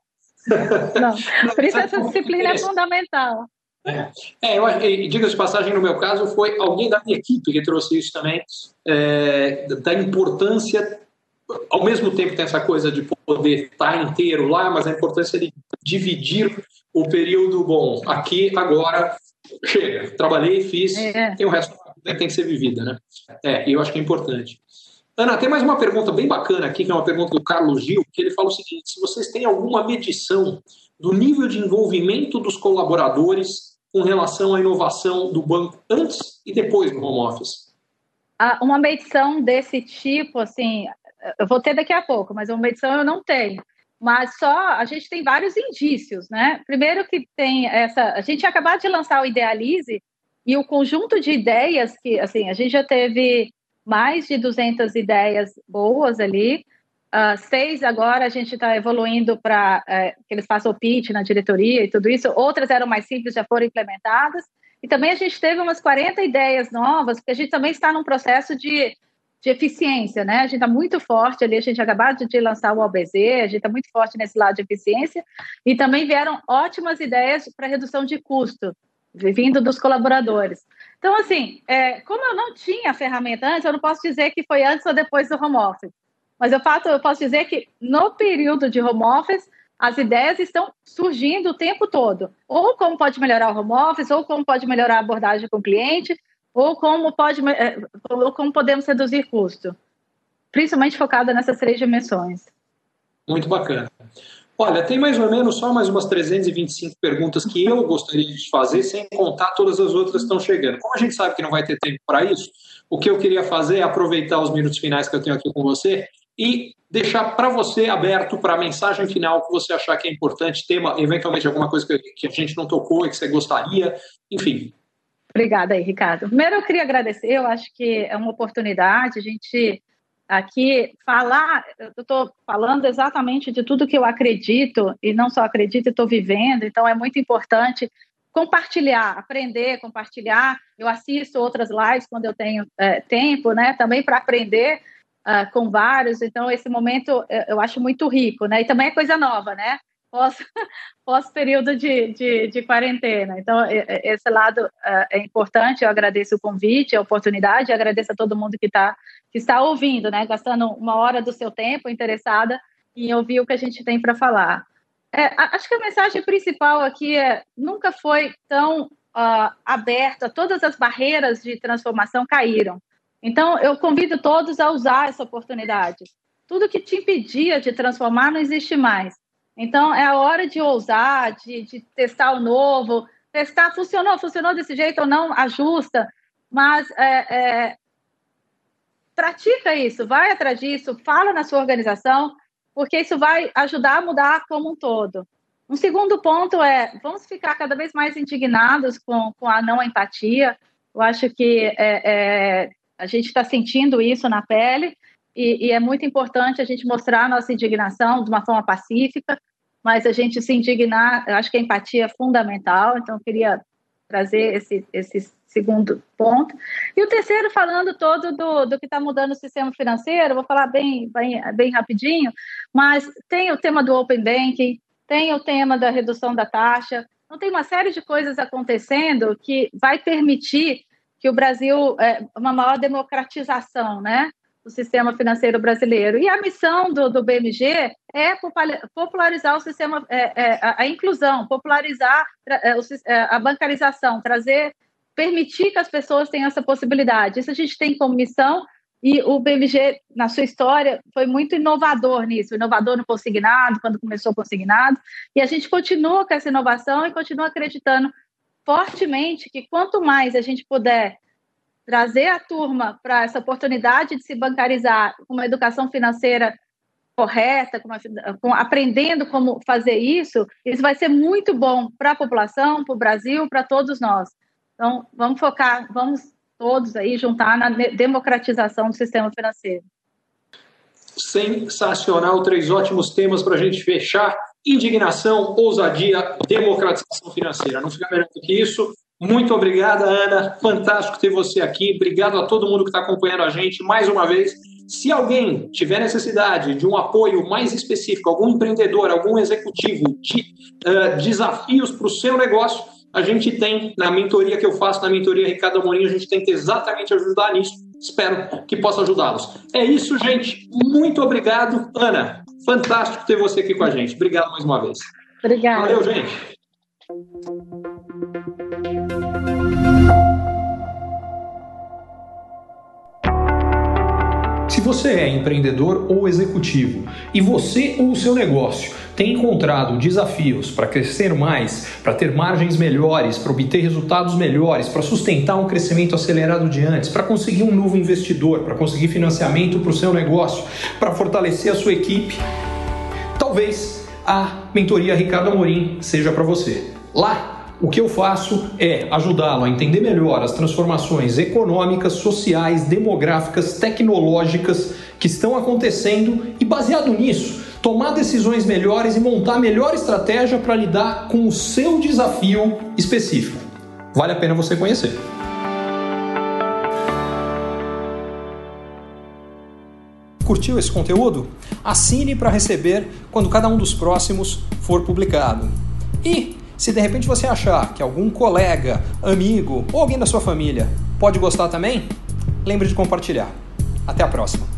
S2: Não, por isso essa disciplina é fundamental.
S1: É, é eu, diga de passagem, no meu caso, foi alguém da minha equipe que trouxe isso também, é, da importância, ao mesmo tempo tem essa coisa de poder estar inteiro lá, mas a importância de dividir o período bom. Aqui, agora, chega. Trabalhei, fiz, é. tem o resto que tem que ser vivida, né? É, eu acho que é importante. Ana, tem mais uma pergunta bem bacana aqui, que é uma pergunta do Carlos Gil, que ele fala o seguinte: se vocês têm alguma medição do nível de envolvimento dos colaboradores com relação à inovação do banco antes e depois do home office?
S2: Uma medição desse tipo, assim, eu vou ter daqui a pouco, mas uma medição eu não tenho. Mas só a gente tem vários indícios, né? Primeiro que tem essa, a gente acabou de lançar o Idealize e o conjunto de ideias que, assim, a gente já teve mais de 200 ideias boas ali, uh, seis agora a gente está evoluindo para uh, que eles façam o pitch na diretoria e tudo isso, outras eram mais simples, já foram implementadas, e também a gente teve umas 40 ideias novas, porque a gente também está num processo de de eficiência, né? A gente está muito forte ali, a gente acabou de lançar o OBZ, a gente está muito forte nesse lado de eficiência, e também vieram ótimas ideias para redução de custo, vindo dos colaboradores. Então, assim, é, como eu não tinha ferramenta antes, eu não posso dizer que foi antes ou depois do home office. Mas eu, fato, eu posso dizer que no período de home office, as ideias estão surgindo o tempo todo. Ou como pode melhorar o home office, ou como pode melhorar a abordagem com o cliente, ou como, pode, é, ou como podemos reduzir custo. Principalmente focada nessas três dimensões.
S3: Muito bacana. Olha, tem mais ou menos só mais umas 325 perguntas que eu gostaria de fazer, sem contar todas as outras que estão chegando. Como a gente sabe que não vai ter tempo para isso, o que eu queria fazer é aproveitar os minutos finais que eu tenho aqui com você e deixar para você aberto para a mensagem final que você achar que é importante, tema, eventualmente alguma coisa que, que a gente não tocou e que você gostaria, enfim.
S2: Obrigada aí, Ricardo. Primeiro eu queria agradecer, eu acho que é uma oportunidade, a gente aqui falar, eu estou falando exatamente de tudo que eu acredito, e não só acredito, estou vivendo, então é muito importante compartilhar, aprender, compartilhar. Eu assisto outras lives quando eu tenho é, tempo, né, também para aprender uh, com vários, então esse momento eu acho muito rico, né, e também é coisa nova, né, pós, pós período de, de, de, quarentena. Então, esse lado uh, é importante. Eu agradeço o convite, a oportunidade, agradeço a todo mundo que, tá, que está ouvindo, né? Gastando uma hora do seu tempo interessada em ouvir o que a gente tem para falar. É, acho que a mensagem principal aqui é nunca foi tão uh, aberta, todas as barreiras de transformação caíram. Então, eu convido todos a usar essa oportunidade. Tudo que te impedia de transformar não existe mais. Então, é a hora de ousar, de, de testar o novo, testar, funcionou, funcionou desse jeito ou não, ajusta, mas é, é, pratica isso, vai atrás disso, fala na sua organização, porque isso vai ajudar a mudar como um todo. Um segundo ponto é, vamos ficar cada vez mais indignados com, com a não empatia, eu acho que é, é a gente está sentindo isso na pele, e, e, é muito importante a gente mostrar a nossa indignação de uma forma pacífica, mas a gente se indignar, eu acho que a empatia é fundamental, então eu queria trazer esse, esse segundo ponto. E o terceiro, falando todo do, do que está mudando o sistema financeiro, vou falar bem, bem, bem rapidinho, mas tem o tema do Open Banking, tem o tema da redução da taxa, então tem uma série de coisas acontecendo que vai permitir que o Brasil, é, uma maior democratização, né? Do sistema financeiro brasileiro. E a missão do, do BMG é popularizar o sistema, é, é, a, inclusão, popularizar é, é, a bancarização, trazer, permitir que as pessoas tenham essa possibilidade. Isso a gente tem como missão e o BMG, na sua história, foi muito inovador nisso, inovador no consignado, quando começou o consignado, e a gente continua com essa inovação e continua acreditando fortemente que quanto mais a gente puder trazer a turma para essa oportunidade de se bancarizar com uma educação financeira correta, com uma, com, aprendendo como fazer isso, isso vai ser muito bom para a população, para o Brasil, para todos nós. Então, vamos focar, vamos todos aí juntar na democratização do sistema financeiro.
S3: Sensacional, três ótimos temas para a gente fechar. Indignação, ousadia, democratização financeira. Não fica melhor do que isso. Muito obrigada, Ana. Fantástico ter você aqui. Obrigado a todo mundo que está acompanhando a gente mais uma vez. Se alguém tiver necessidade de um apoio mais específico, algum empreendedor, algum executivo de uh, desafios para o seu negócio, a gente tem na mentoria que eu faço, na mentoria Ricardo Amorim, a gente tenta exatamente ajudar nisso. Espero que possa ajudá-los. É isso, gente. Muito obrigado, Ana. Fantástico ter você aqui com a gente. Obrigado mais uma vez.
S2: Obrigada.
S3: Valeu, gente.
S1: Se você é empreendedor ou executivo e você ou o seu negócio tem encontrado desafios para crescer mais, para ter margens melhores, para obter resultados melhores, para sustentar um crescimento acelerado de antes, para conseguir um novo investidor, para conseguir financiamento para o seu negócio, para fortalecer a sua equipe, talvez a mentoria Ricardo Amorim seja para você. Lá o que eu faço é ajudá-lo a entender melhor as transformações econômicas, sociais, demográficas, tecnológicas que estão acontecendo e, baseado nisso, tomar decisões melhores e montar a melhor estratégia para lidar com o seu desafio específico. Vale a pena você conhecer. Curtiu esse conteúdo? Assine para receber quando cada um dos próximos for publicado. E Se de repente você achar que algum colega, amigo ou alguém da sua família pode gostar também, lembre de compartilhar. Até a próxima!